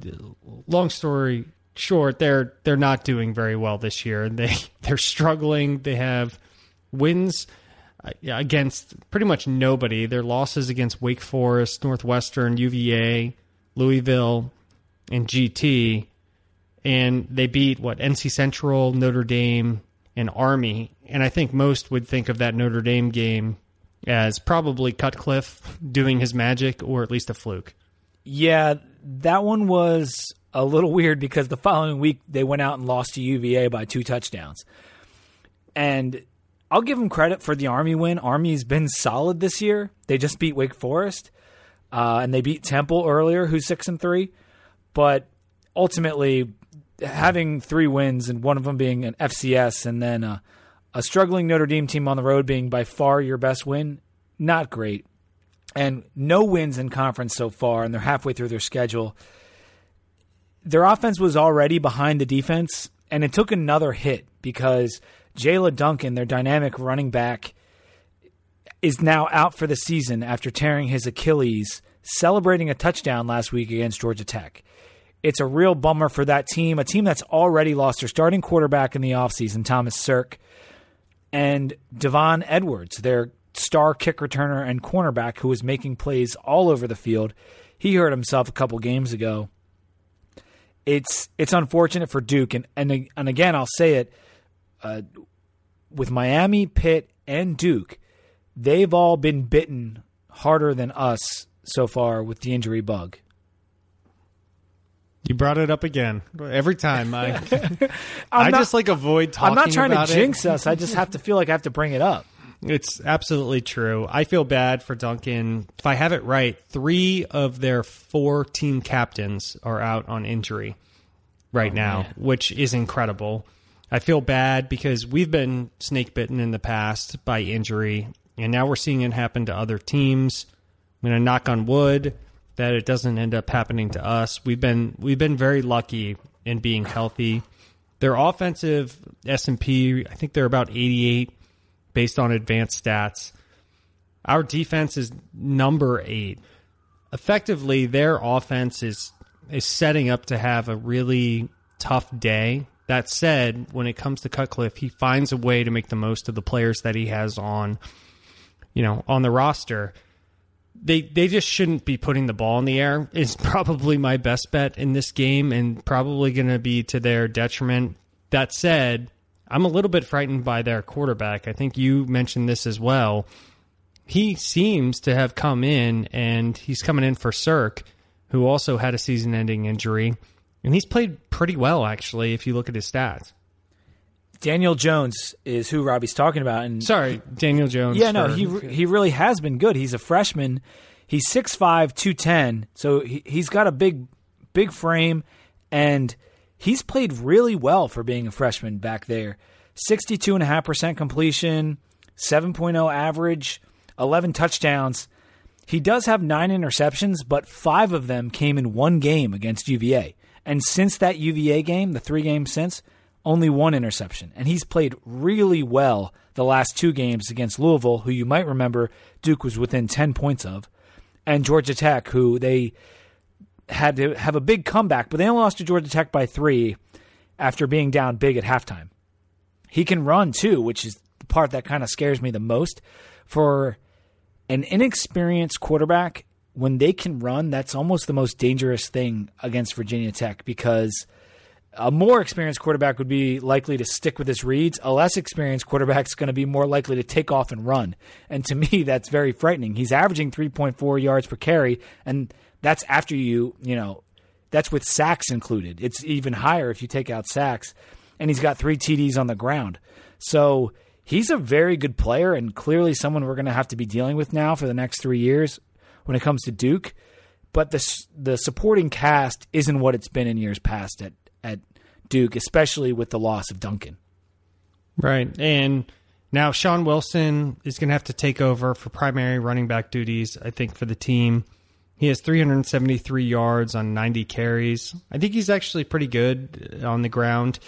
long story short, they're they're not doing very well this year. They they're struggling. They have wins uh, against pretty much nobody. Their losses against Wake Forest, Northwestern, UVA, Louisville, and GT and they beat what NC Central, Notre Dame, and Army. And I think most would think of that Notre Dame game as probably Cutcliffe doing his magic, or at least a fluke. Yeah, that one was a little weird because the following week they went out and lost to UVA by two touchdowns. And I'll give them credit for the Army win. Army's been solid this year. They just beat Wake Forest, uh, and they beat Temple earlier, who's six and three. But ultimately, having three wins and one of them being an FCS, and then a, struggling Notre Dame team on the road being by far your best win, not great. And no wins in conference so far, and they're halfway through their schedule. Their offense was already behind the defense, and it took another hit because Jela Duncan, their dynamic running back, is now out for the season after tearing his Achilles, celebrating a touchdown last week against Georgia Tech. It's a real bummer for that team, a team that's already lost their starting quarterback in the offseason, Thomas Sirk, and Devon Edwards, their star kick returner and cornerback who was making plays all over the field. He hurt himself a couple games ago. It's it's unfortunate for Duke, and and and again I'll say it, uh, with Miami, Pitt, and Duke, they've all been bitten harder than us so far with the injury bug. You brought it up again. Every time I, I not, just like avoid talking. I'm not trying to jinx us. I just have to feel like I have to bring it up. It's absolutely true. I feel bad for Duncan. If I have it right, three of their four team captains are out on injury right oh, now, man. which is incredible. I feel bad because we've been snake bitten in the past by injury, and now we're seeing it happen to other teams. I'm going to knock on wood that it doesn't end up happening to us. We've been we've been very lucky in being healthy. Their offensive S and P, I think they're about 88 based on advanced stats. Our defense is number eight. Effectively, their offense is is setting up to have a really tough day. That said, when it comes to Cutcliffe, he finds a way to make the most of the players that he has on, you know, on the roster they they just shouldn't be putting the ball in the air. Is probably my best bet in this game, and probably going to be to their detriment. That said, I'm a little bit frightened by their quarterback. I think you mentioned this as well. He seems to have come in, and he's coming in for Sirk, who also had a season-ending injury, and he's played pretty well actually. If you look at his stats. Daniel Jones is who Robbie's talking about. And sorry, Daniel Jones. Yeah, no, he he really has been good. He's a freshman. He's 6'5", 210, so he, he's got a big big frame, and he's played really well for being a freshman back there. Sixty two and a half percent completion, 7.0 average, 11 touchdowns. He does have nine interceptions, but five of them came in one game against UVA. And since that UVA game, the three games since, only one interception. And he's played really well the last two games against Louisville, who you might remember Duke was within 10 points of, and Georgia Tech, who they had to have a big comeback, but they only lost to Georgia Tech by three after being down big at halftime. He can run too, which is the part that kind of scares me the most. For an inexperienced quarterback, when they can run, that's almost the most dangerous thing against Virginia Tech because – a more experienced quarterback would be likely to stick with his reads. A less experienced quarterback is going to be more likely to take off and run. And to me, that's very frightening. He's averaging 3.4 yards per carry, and that's after you, you know, that's with sacks included. It's even higher if you take out sacks. And he's got three TDs on the ground. So he's a very good player and clearly someone we're going to have to be dealing with now for the next three years when it comes to Duke. But the the supporting cast isn't what it's been in years past at at Duke, especially with the loss of Duncan. Right. And now Shaun Wilson is going to have to take over for primary running back duties, I think, for the team. He has 373 yards on 90 carries. I think he's actually pretty good uh, on the ground.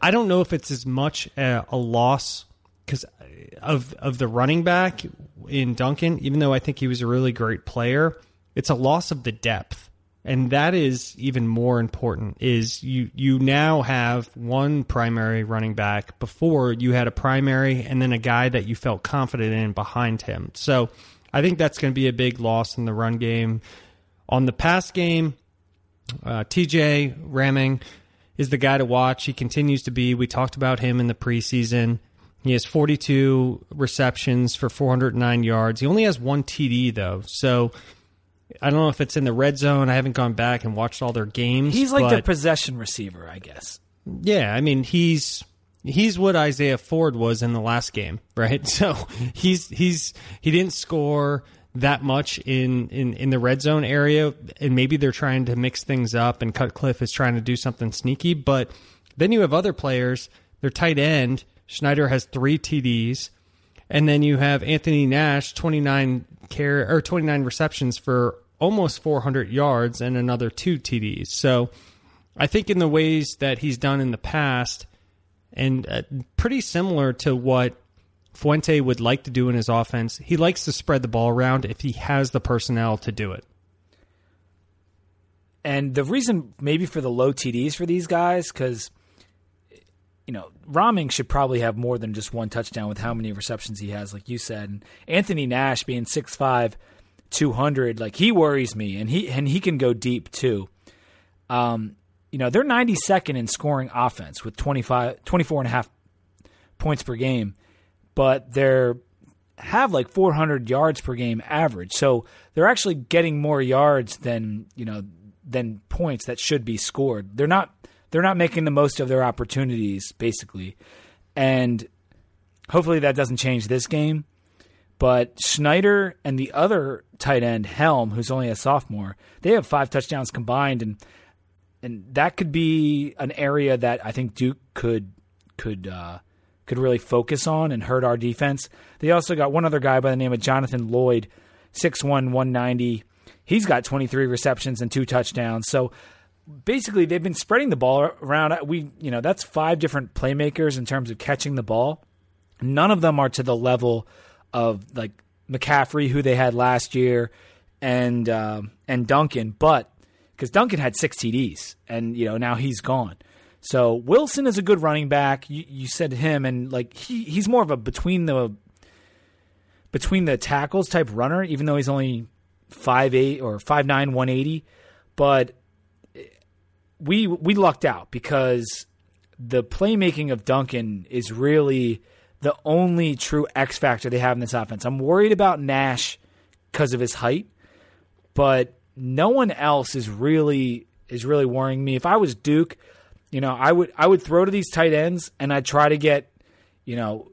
I don't know if it's as much a, a loss because uh, of of the running back in Duncan, even though I think he was a really great player. It's a loss of the depth and that is even more important is you you now have one primary running back before you had a primary and then a guy that you felt confident in behind him. So i think that's going to be a big loss in the run game. On the pass game uh, TJ Rahming is the guy to watch. He continues to be. We talked about him in the preseason. He has 42 receptions for 409 yards. He only has one td though. So I don't know if it's in the red zone. I haven't gone back and watched all their games. He's like the possession receiver, I guess. Yeah, I mean he's he's what Isaiah Ford was in the last game, right? So he's he's he didn't score that much in, in, in the red zone area, and maybe they're trying to mix things up, and Cutcliffe is trying to do something sneaky. But then you have other players. Their tight end Schneider has three TDs, and then you have Anthony Nash twenty nine care or twenty nine receptions for almost four hundred yards and another two TDs. So I think in the ways that he's done in the past, and uh, pretty similar to what Fuente would like to do in his offense. He likes to spread the ball around if he has the personnel to do it. And the reason maybe for the low TDs for these guys, because you know Rahming should probably have more than just one touchdown with how many receptions he has, like you said. And Anthony Nash being 6'5", 200, like he worries me, and he and he can go deep too. Um, you know they're 92nd in scoring offense with 25, 24 and a half points per game but they're have like 400 yards per game average. So they're actually getting more yards than, you know, than points that should be scored. They're not they're not making the most of their opportunities basically. And hopefully that doesn't change this game. But Schneider and the other tight end Helm, who's only a sophomore, they have five touchdowns combined and and that could be an area that I think Duke could could uh, could really focus on and hurt our defense. They also got one other guy by the name of Jonathan Lloyd, 6'1, 190. He's got 23 receptions and two touchdowns. So basically, they've been spreading the ball around. We, you know, that's five different playmakers in terms of catching the ball. None of them are to the level of like McCaffrey, who they had last year, and uh, and Duncan, but because Duncan had six TDs, and you know now he's gone. So Wilson is a good running back. You, you said him, and like he he's more of a between the between the tackles type runner, even though he's only five eight or five nine one eighty. But we we lucked out because the playmaking of Duncan is really the only true X factor they have in this offense. I'm worried about Nash because of his height, but no one else is really is really worrying me. If I was Duke, you know, I would I would throw to these tight ends and I'd try to get, you know,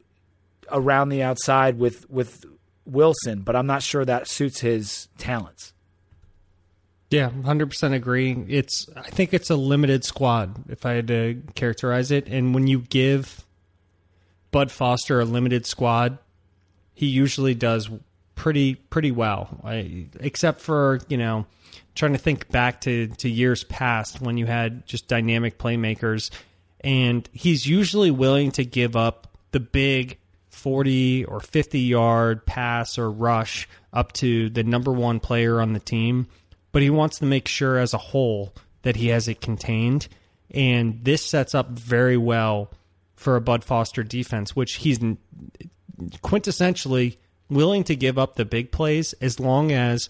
around the outside with with Wilson, but I'm not sure that suits his talents. Yeah, 100% agree. It's I think it's a limited squad if I had to characterize it and when you give Bud Foster a limited squad, he usually does pretty pretty well. I, except for, you know, trying to think back to, to years past when you had just dynamic playmakers, and he's usually willing to give up the big 40 or 50 yard pass or rush up to the number one player on the team, but he wants to make sure as a whole that he has it contained. And this sets up very well for a Bud Foster defense, which he's quintessentially willing to give up the big plays as long as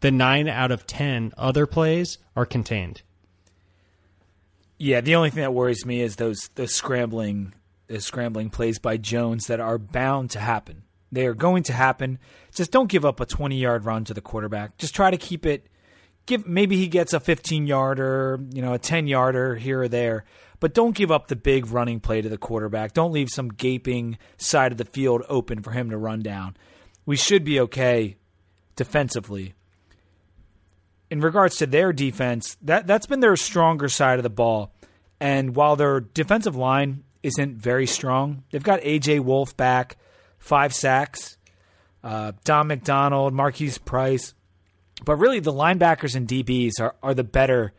the nine out of ten other plays are contained. Yeah, the only thing that worries me is those those scrambling those scrambling plays by Jones that are bound to happen. They are going to happen. Just don't give up a 20 yard run to the quarterback. Just try to keep it. Give maybe he gets a 15 yarder, you know, a 10 yarder here or there, but don't give up the big running play to the quarterback. Don't leave some gaping side of the field open for him to run down. We should be okay defensively in regards to their defense, that that's been their stronger side of the ball. And while their defensive line isn't very strong, they've got AJ Wolf back, five sacks, uh, Don McDonald, Marquise Price. But really, the linebackers and DBs are, are the better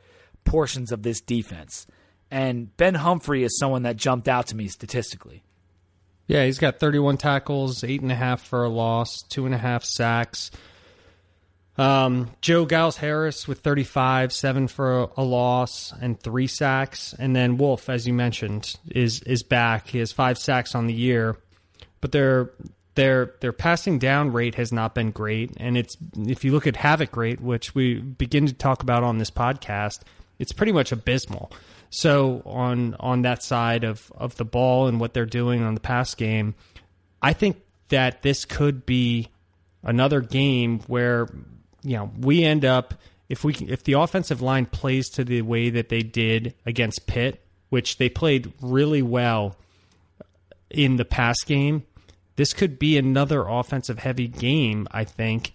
portions of this defense. And Ben Humphrey is someone that jumped out to me statistically. Yeah, he's got 31 tackles, eight and a half for a loss, two and a half sacks. Um, Joe Giles Harris with 35, seven for a, loss and three sacks, and then Wolf, as you mentioned, is is back. He has five sacks on the year, but their their their passing down rate has not been great. And it's if you look at havoc rate, which we begin to talk about on this podcast, it's pretty much abysmal. So on on that side of of the ball and what they're doing on the pass game, I think that this could be another game where you know, we end up if we if the offensive line plays to the way that they did against Pitt, which they played really well in the pass game. This could be another offensive heavy game, I think.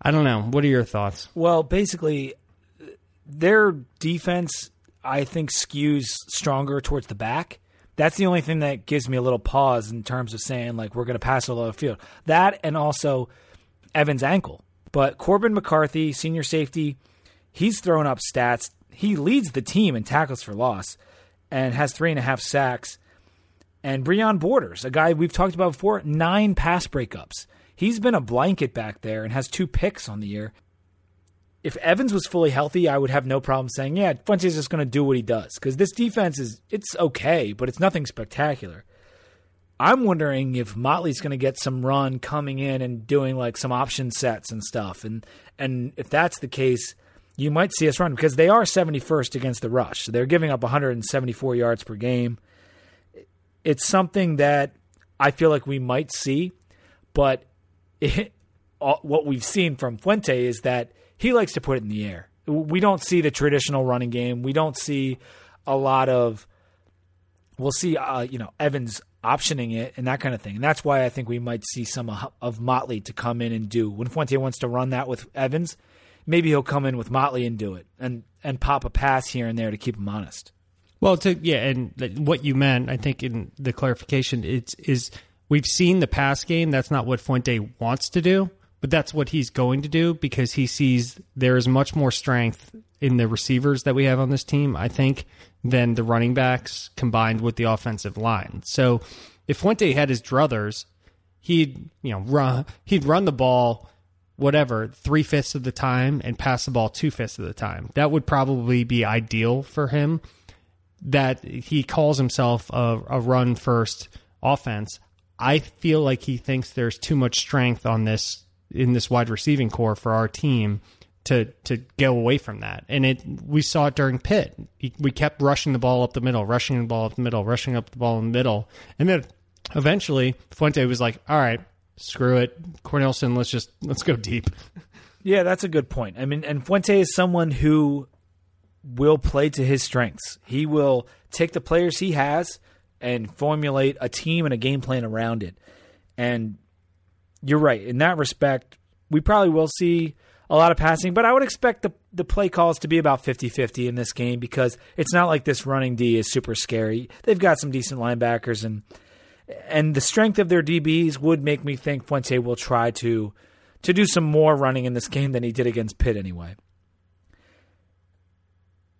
I don't know. What are your thoughts? Well, basically, their defense, I think, skews stronger towards the back. That's the only thing that gives me a little pause in terms of saying, like, we're going to pass a the field. That and also Evans' ankle. But Corbin McCarthy, senior safety, he's thrown up stats. He leads the team in tackles for loss and has three and a half sacks. And Breon Borders, a guy we've talked about before, nine pass breakups. He's been a blanket back there and has two picks on the year. If Evans was fully healthy, I would have no problem saying, yeah, Fuente's is just going to do what he does because this defense is it's okay, but it's nothing spectacular. I'm wondering if Motley's going to get some run coming in and doing like some option sets and stuff, and and if that's the case, you might see us run because they are 71st against the rush. So they're giving up 174 yards per game. It's something that I feel like we might see, but it, what we've seen from Fuente is that he likes to put it in the air. We don't see the traditional running game. We don't see a lot of. We'll see, uh, you know, Evans optioning it and that kind of thing. And that's why I think we might see some of Motley to come in and do. When Fuente wants to run that with Evans, maybe he'll come in with Motley and do it and and pop a pass here and there to keep him honest. Well, to yeah, and what you meant, I think, in the clarification, it's is we've seen the pass game. That's not what Fuente wants to do, but that's what he's going to do because he sees there is much more strength in the receivers that we have on this team, I think, than the running backs combined with the offensive line. So if Fuente had his druthers, he'd you know run he'd run the ball whatever three fifths of the time and pass the ball two fifths of the time. That would probably be ideal for him. That he calls himself a, a run first offense. I feel like he thinks there's too much strength on this in this wide receiving corps for our team to to go away from that. And it we saw it during Pitt. We kept rushing the ball up the middle, rushing the ball up the middle, rushing up the ball in the middle, and then eventually Fuente was like, "All right, screw it, Cornelsen, let's just let's go deep." Yeah, that's a good point. I mean, and Fuente is someone who will play to his strengths. He will take the players he has and formulate a team and a game plan around it. And you're right. In that respect, we probably will see a lot of passing, but I would expect the, the play calls to be about 50 50 in this game because it's not like this running D is super scary. They've got some decent linebackers, and and the strength of their DBs would make me think Fuente will try to to do some more running in this game than he did against Pitt anyway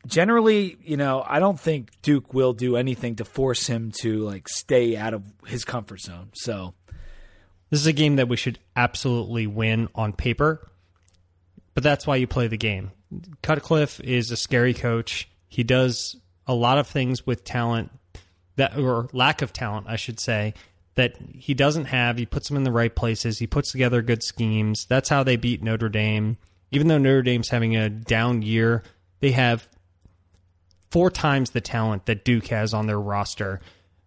generally, you know, I don't think Duke will do anything to force him to like stay out of his comfort zone. So this is a game that we should absolutely win on paper, but that's why you play the game. Cutcliffe is a scary coach. He does a lot of things with talent that or lack of talent, I should say, that he doesn't have. He puts them in the right places. He puts together good schemes. That's how they beat Notre Dame. Even though Notre Dame's having a down year, they have four times the talent that Duke has on their roster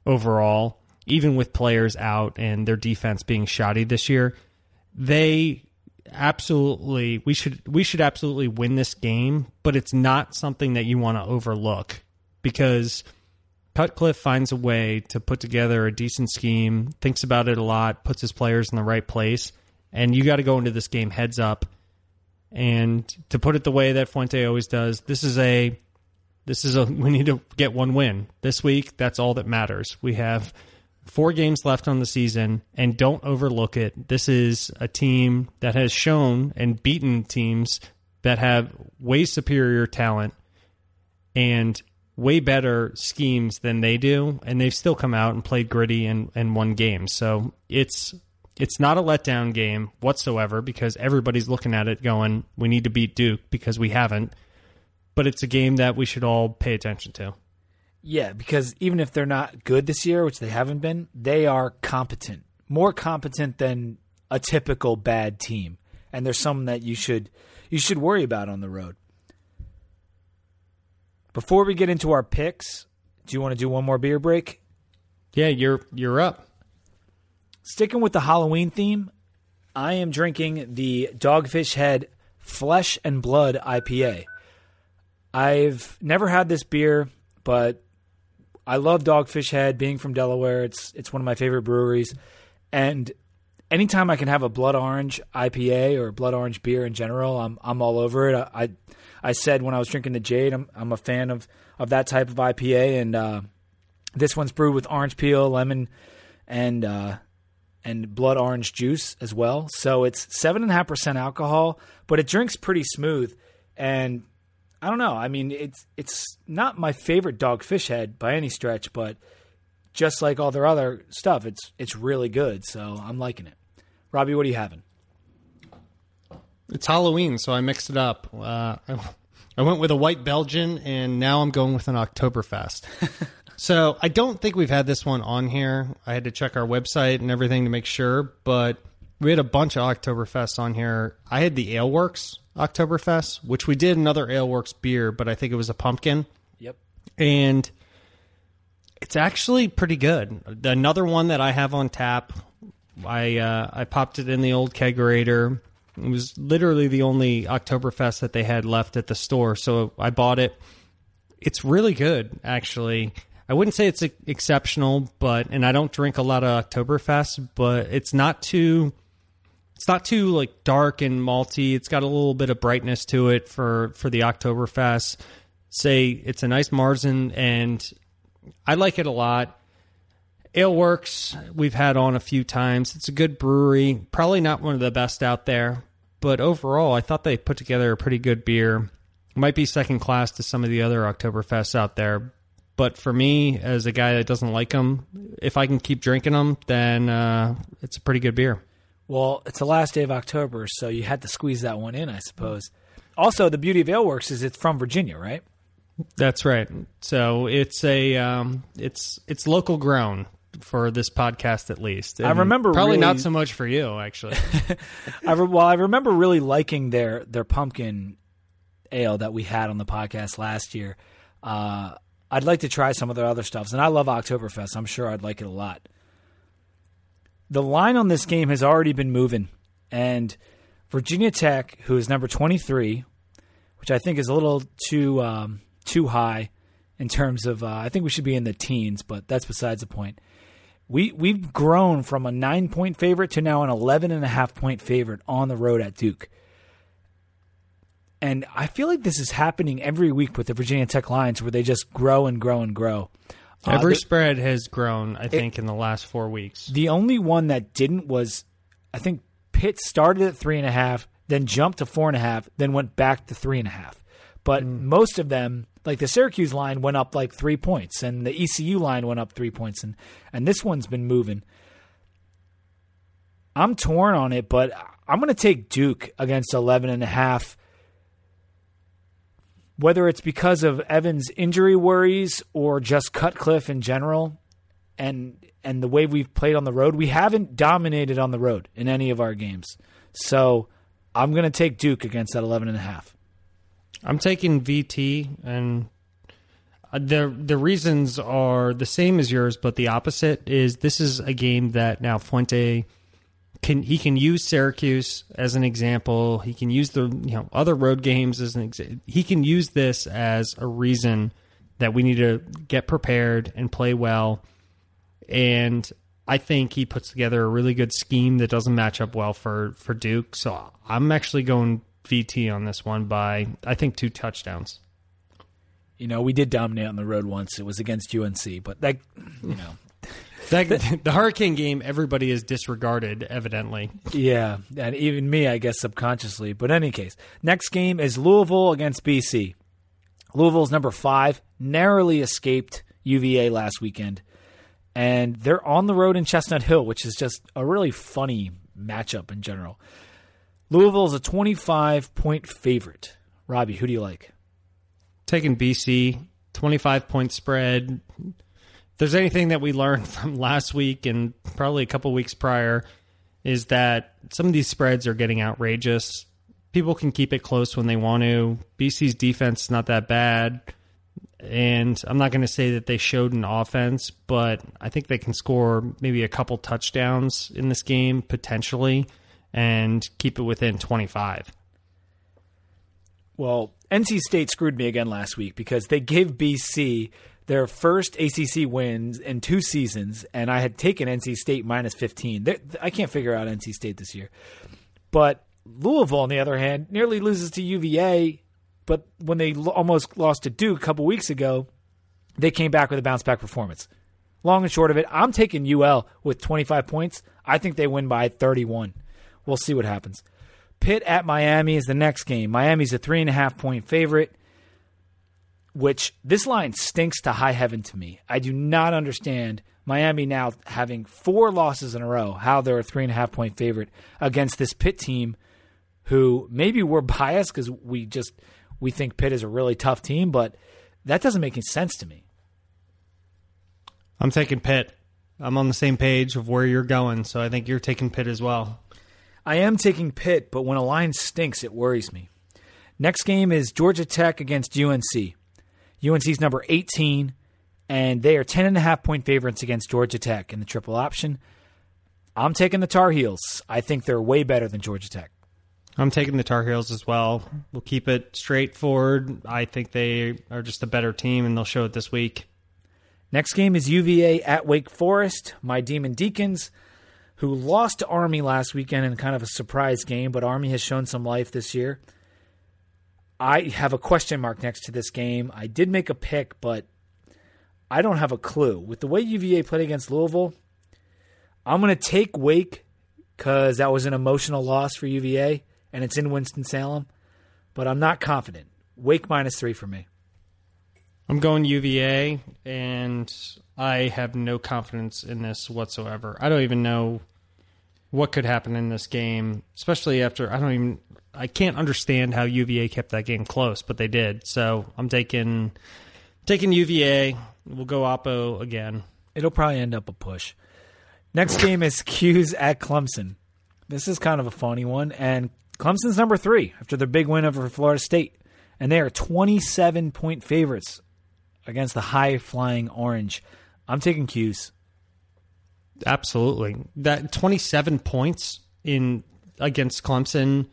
overall, even with players out and their defense being shoddy this year. They absolutely we should we should absolutely win this game, but it's not something that you want to overlook because Cutcliffe finds a way to put together a decent scheme, thinks about it a lot, puts his players in the right place, and you got to go into this game heads up. And to put it the way that Fuente always does, this is a this is a we need to get one win this week. That's all that matters. We have four games left on the season, and don't overlook it. This is a team that has shown and beaten teams that have way superior talent and way better schemes than they do, and they've still come out and played gritty and, and won games. So it's it's not a letdown game whatsoever because everybody's looking at it going, we need to beat Duke because we haven't but it's a game that we should all pay attention to. Yeah, because even if they're not good this year, which they haven't been, they are competent. More competent than a typical bad team. And there's some that you should you should worry about on the road. Before we get into our picks, do you want to do one more beer break? Yeah, you're you're up. Sticking with the Halloween theme, I am drinking the Dogfish Head Flesh and Blood IPA. I've never had this beer, but I love Dogfish Head. Being from Delaware, it's it's one of my favorite breweries, and anytime I can have a blood orange IPA or blood orange beer in general, I'm I'm all over it. I I, I said when I was drinking the Jade, I'm I'm a fan of of that type of IPA, and uh, this one's brewed with orange peel, lemon, and uh, and blood orange juice as well. So it's seven and a half percent alcohol, but it drinks pretty smooth. And I don't know. I mean, it's it's not my favorite Dogfish Head by any stretch, but just like all their other stuff, it's it's really good. So I'm liking it. Robbie, what are you having? It's Halloween, so I mixed it up. Uh, I, I went with a white Belgian, and now I'm going with an Oktoberfest. so I don't think we've had this one on here. I had to check our website and everything to make sure, but we had a bunch of Oktoberfests on here. I had the AleWerks Oktoberfest, which we did another AleWerks beer, but I think it was a pumpkin. Yep. And it's actually pretty good. Another one that I have on tap. I uh, I popped it in the old kegerator. It was literally the only Oktoberfest that they had left at the store, so I bought it. It's really good, actually. I wouldn't say it's exceptional, but and I don't drink a lot of Oktoberfest, but it's not too it's not too like dark and malty. It's got a little bit of brightness to it for for the Oktoberfest. Say it's a nice Marzen, and I like it a lot. AleWerks we've had on a few times. It's a good brewery. Probably not one of the best out there, but overall, I thought they put together a pretty good beer. Might be second class to some of the other Oktoberfests out there, but for me, as a guy that doesn't like them, if I can keep drinking them, then uh, it's a pretty good beer. Well, it's the last day of October, so you had to squeeze that one in, I suppose. Also, the beauty of AleWerks is it's from Virginia, right? That's right. So it's a um, it's it's local grown for this podcast at least. And I remember probably really, not so much for you actually. I re- well, I remember really liking their their pumpkin ale that we had on the podcast last year. Uh, I'd like to try some of their other stuffs, and I love Oktoberfest. I'm sure I'd like it a lot. The line on this game has already been moving, and Virginia Tech, who is number 23, which I think is a little too um, too high in terms of. Uh, I think we should be in the teens, but that's besides the point. We we've grown from a nine point favorite to now an eleven and a half point favorite on the road at Duke. And I feel like this is happening every week with the Virginia Tech Lions, where they just grow and grow and grow. Every uh, the, spread has grown, I think, it, in the last four weeks. The only one that didn't was, I think, Pitt started at three and a half, then jumped to four and a half, then went back to three and a half. But mm. most of them, like the Syracuse line, went up like three points, and the ECU line went up three points, and and this one's been moving. I'm torn on it, but I'm going to take Duke against eleven and a half. and a half whether it's because of Evan's injury worries or just Cutcliffe in general and and the way we've played on the road, we haven't dominated on the road in any of our games. So I'm going to take Duke against that 11 and a half. I'm taking VT and uh, the the reasons are the same as yours, but the opposite is this is a game that now Fuente can he can use Syracuse as an example. He can use the you know other road games as an example. He can use this as a reason that we need to get prepared and play well. And I think he puts together a really good scheme that doesn't match up well for for Duke. So I'm actually going VT on this one by I think two touchdowns. You know, we did dominate on the road once. It was against UNC, but that you know that, the Hurricane game, everybody is disregarded, evidently. Yeah, and even me, I guess, subconsciously. But in any case, next game is Louisville against BC. Louisville's number five, narrowly escaped UVA last weekend. And they're on the road in Chestnut Hill, which is just a really funny matchup in general. Louisville is a 25 point favorite. Robbie, who do you like? Taking BC, 25 point spread there's anything that we learned from last week and probably a couple weeks prior is that some of these spreads are getting outrageous. People can keep it close when they want to. BC's defense is not that bad. And I'm not going to say that they showed an offense, but I think they can score maybe a couple touchdowns in this game potentially and keep it within 25. Well, NC State screwed me again last week because they gave BC their first ACC wins in two seasons, and I had taken NC State minus 15. They're, I can't figure out NC State this year. But Louisville, on the other hand, nearly loses to UVA, but when they almost lost to Duke a couple weeks ago, they came back with a bounce back performance. Long and short of it, I'm taking UL with 25 points. I think they win by 31. We'll see what happens. Pitt at Miami is the next game. Miami's a three and a half point favorite, which this line stinks to high heaven to me. I do not understand Miami now having four losses in a row, how they're a three and a half point favorite against this Pitt team who maybe we're biased because we just we think Pitt is a really tough team, but that doesn't make any sense to me. I'm taking Pitt. I'm on the same page of where you're going, so I think you're taking Pitt as well. I am taking Pitt, but when a line stinks, it worries me. Next game is Georgia Tech against UNC. UNC's number 18, and they are 10.5 point favorites against Georgia Tech in the triple option. I'm taking the Tar Heels. I think they're way better than Georgia Tech. I'm taking the Tar Heels as well. We'll keep it straightforward. I think they are just a better team, and they'll show it this week. Next game is UVA at Wake Forest. My Demon Deacons, who lost to Army last weekend in kind of a surprise game, but Army has shown some life this year. I have a question mark next to this game. I did make a pick, but I don't have a clue. With the way UVA played against Louisville, I'm going to take Wake because that was an emotional loss for UVA, and it's in Winston-Salem, but I'm not confident. Wake minus three for me. I'm going UVA, and I have no confidence in this whatsoever. I don't even know what could happen in this game, especially after I don't even I can't understand how UVA kept that game close, but they did. So I'm taking taking UVA. We'll go Oppo again. It'll probably end up a push. Next game is 'Cuse at Clemson. This is kind of a funny one, and Clemson's number three after their big win over Florida State, and they are 27 point favorites against the high flying Orange. I'm taking 'Cuse. Absolutely. That 27 points in against Clemson.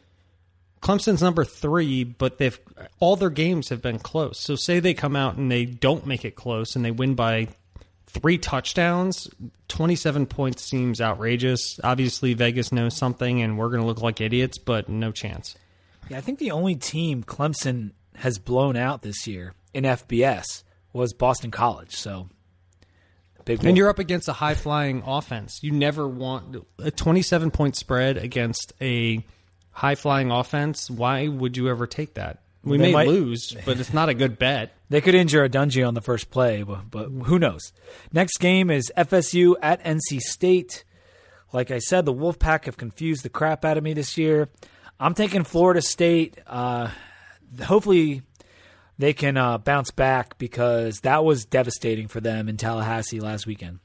Clemson's number 3, but they've all their games have been close. So say they come out and they don't make it close and they win by 3 touchdowns, 27 points seems outrageous. Obviously Vegas knows something and we're going to look like idiots, but no chance. Yeah, I think the only team Clemson has blown out this year in FBS was Boston College. So Big and you're up against a high flying offense. You never want a 27 point spread against a high flying offense. Why would you ever take that? We they may might, lose, but it's not a good bet. They could injure Dungey on the first play, but, but who knows? Next game is FSU at NC State. Like I said, the Wolfpack have confused the crap out of me this year. I'm taking Florida State. Uh, hopefully, they can uh, bounce back because that was devastating for them in Tallahassee last weekend.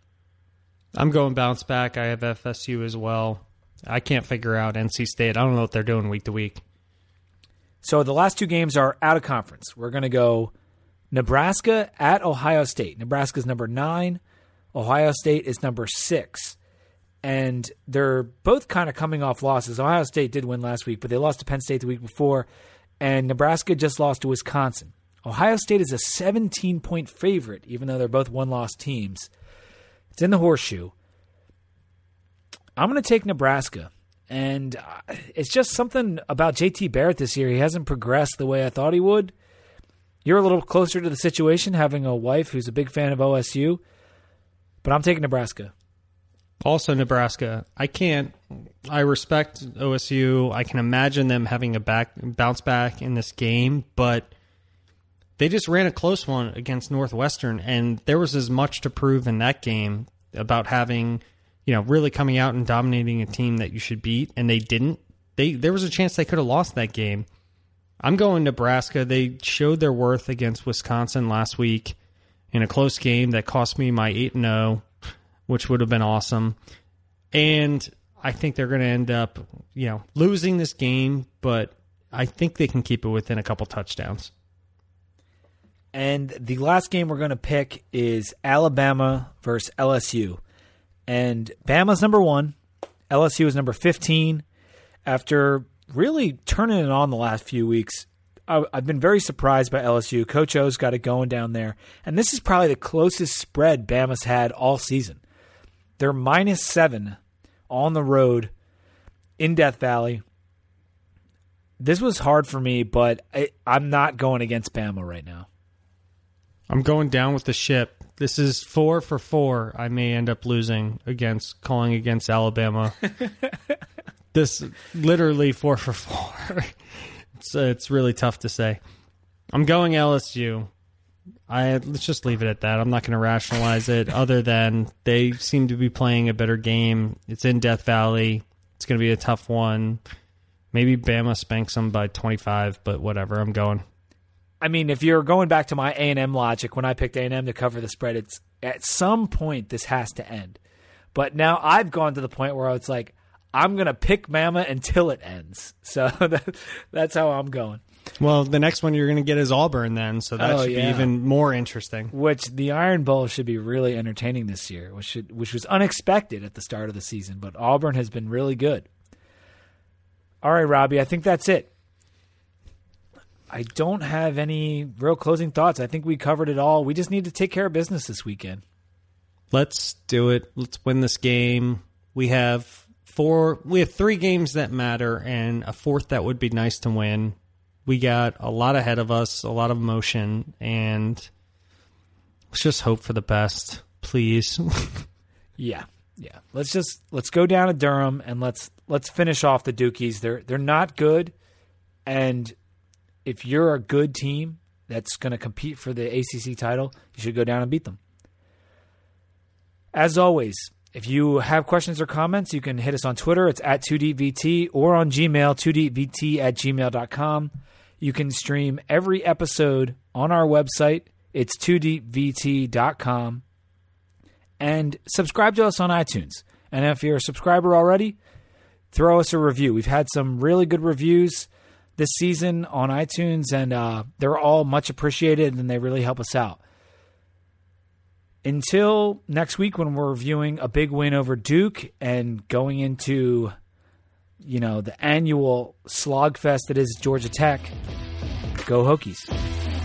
I'm going bounce back. I have FSU as well. I can't figure out NC State. I don't know what they're doing week to week. So the last two games are out of conference. We're going to go Nebraska at Ohio State. Nebraska's number nine. Ohio State is number six. And they're both kind of coming off losses. Ohio State did win last week, but they lost to Penn State the week before. And Nebraska just lost to Wisconsin. Ohio State is a 17 point favorite, even though they're both one loss teams. It's in the horseshoe. I'm going to take Nebraska. And uh, it's just something about JT Barrett this year. He hasn't progressed the way I thought he would. You're a little closer to the situation having a wife who's a big fan of OSU, but I'm taking Nebraska. Also, Nebraska. I can't. I respect OSU. I can imagine them having a back bounce back in this game, but they just ran a close one against Northwestern, and there was as much to prove in that game about having, you know, really coming out and dominating a team that you should beat, and they didn't. They there was a chance they could have lost that game. I'm going Nebraska. They showed their worth against Wisconsin last week in a close game that cost me my eight and zero, oh, which would have been awesome. And I think they're going to end up, you know, losing this game, but I think they can keep it within a couple touchdowns. And the last game we're going to pick is Alabama versus LSU. And Bama's number one, LSU is number 15. After really turning it on the last few weeks, I, I've been very surprised by LSU. Coach O's got it going down there, and this is probably the closest spread Bama's had all season. They're minus seven on the road in Death Valley. This was hard for me, but I, I'm not going against Bama right now. I'm going down with the ship. This is four for four. I may end up losing against calling against Alabama. this literally four for four. it's uh, it's really tough to say. I'm going LSU. I let's just leave it at that. I'm not going to rationalize it other than they seem to be playing a better game. It's in Death Valley. It's going to be a tough one. Maybe Bama spanks them by 25, but whatever. I'm going. I mean, if you're going back to my A and M logic, when I picked A and M to cover the spread, it's at some point this has to end. But now I've gone to the point where it's like I'm going to pick Bama until it ends. So that, that's how I'm going. Well, the next one you're going to get is Auburn then, so that Oh, should yeah. be even more interesting. Which the Iron Bowl should be really entertaining this year, which should which was unexpected at the start of the season, but Auburn has been really good. All right, Robbie, I think that's it. I don't have any real closing thoughts. I think we covered it all. We just need to take care of business this weekend. Let's do it. Let's win this game. We have four we have three games that matter and a fourth that would be nice to win. We got a lot ahead of us, a lot of motion and let's just hope for the best, please. Yeah, yeah. Let's just let's go down to Durham and let's let's finish off the Dukies. They're they're not good, and if you're a good team that's going to compete for the ACC title, you should go down and beat them. As always, if you have questions or comments, you can hit us on Twitter. It's at 2DVT or on Gmail, 2DVT at gmail.com. You can stream every episode on our website. It's 2DVT.com and subscribe to us on iTunes. And if you're a subscriber already, throw us a review. We've had some really good reviews this season on iTunes, and uh, they're all much appreciated and they really help us out. Until next week, when we're reviewing a big win over Duke and going into, you know, the annual slogfest that is Georgia Tech, go Hokies.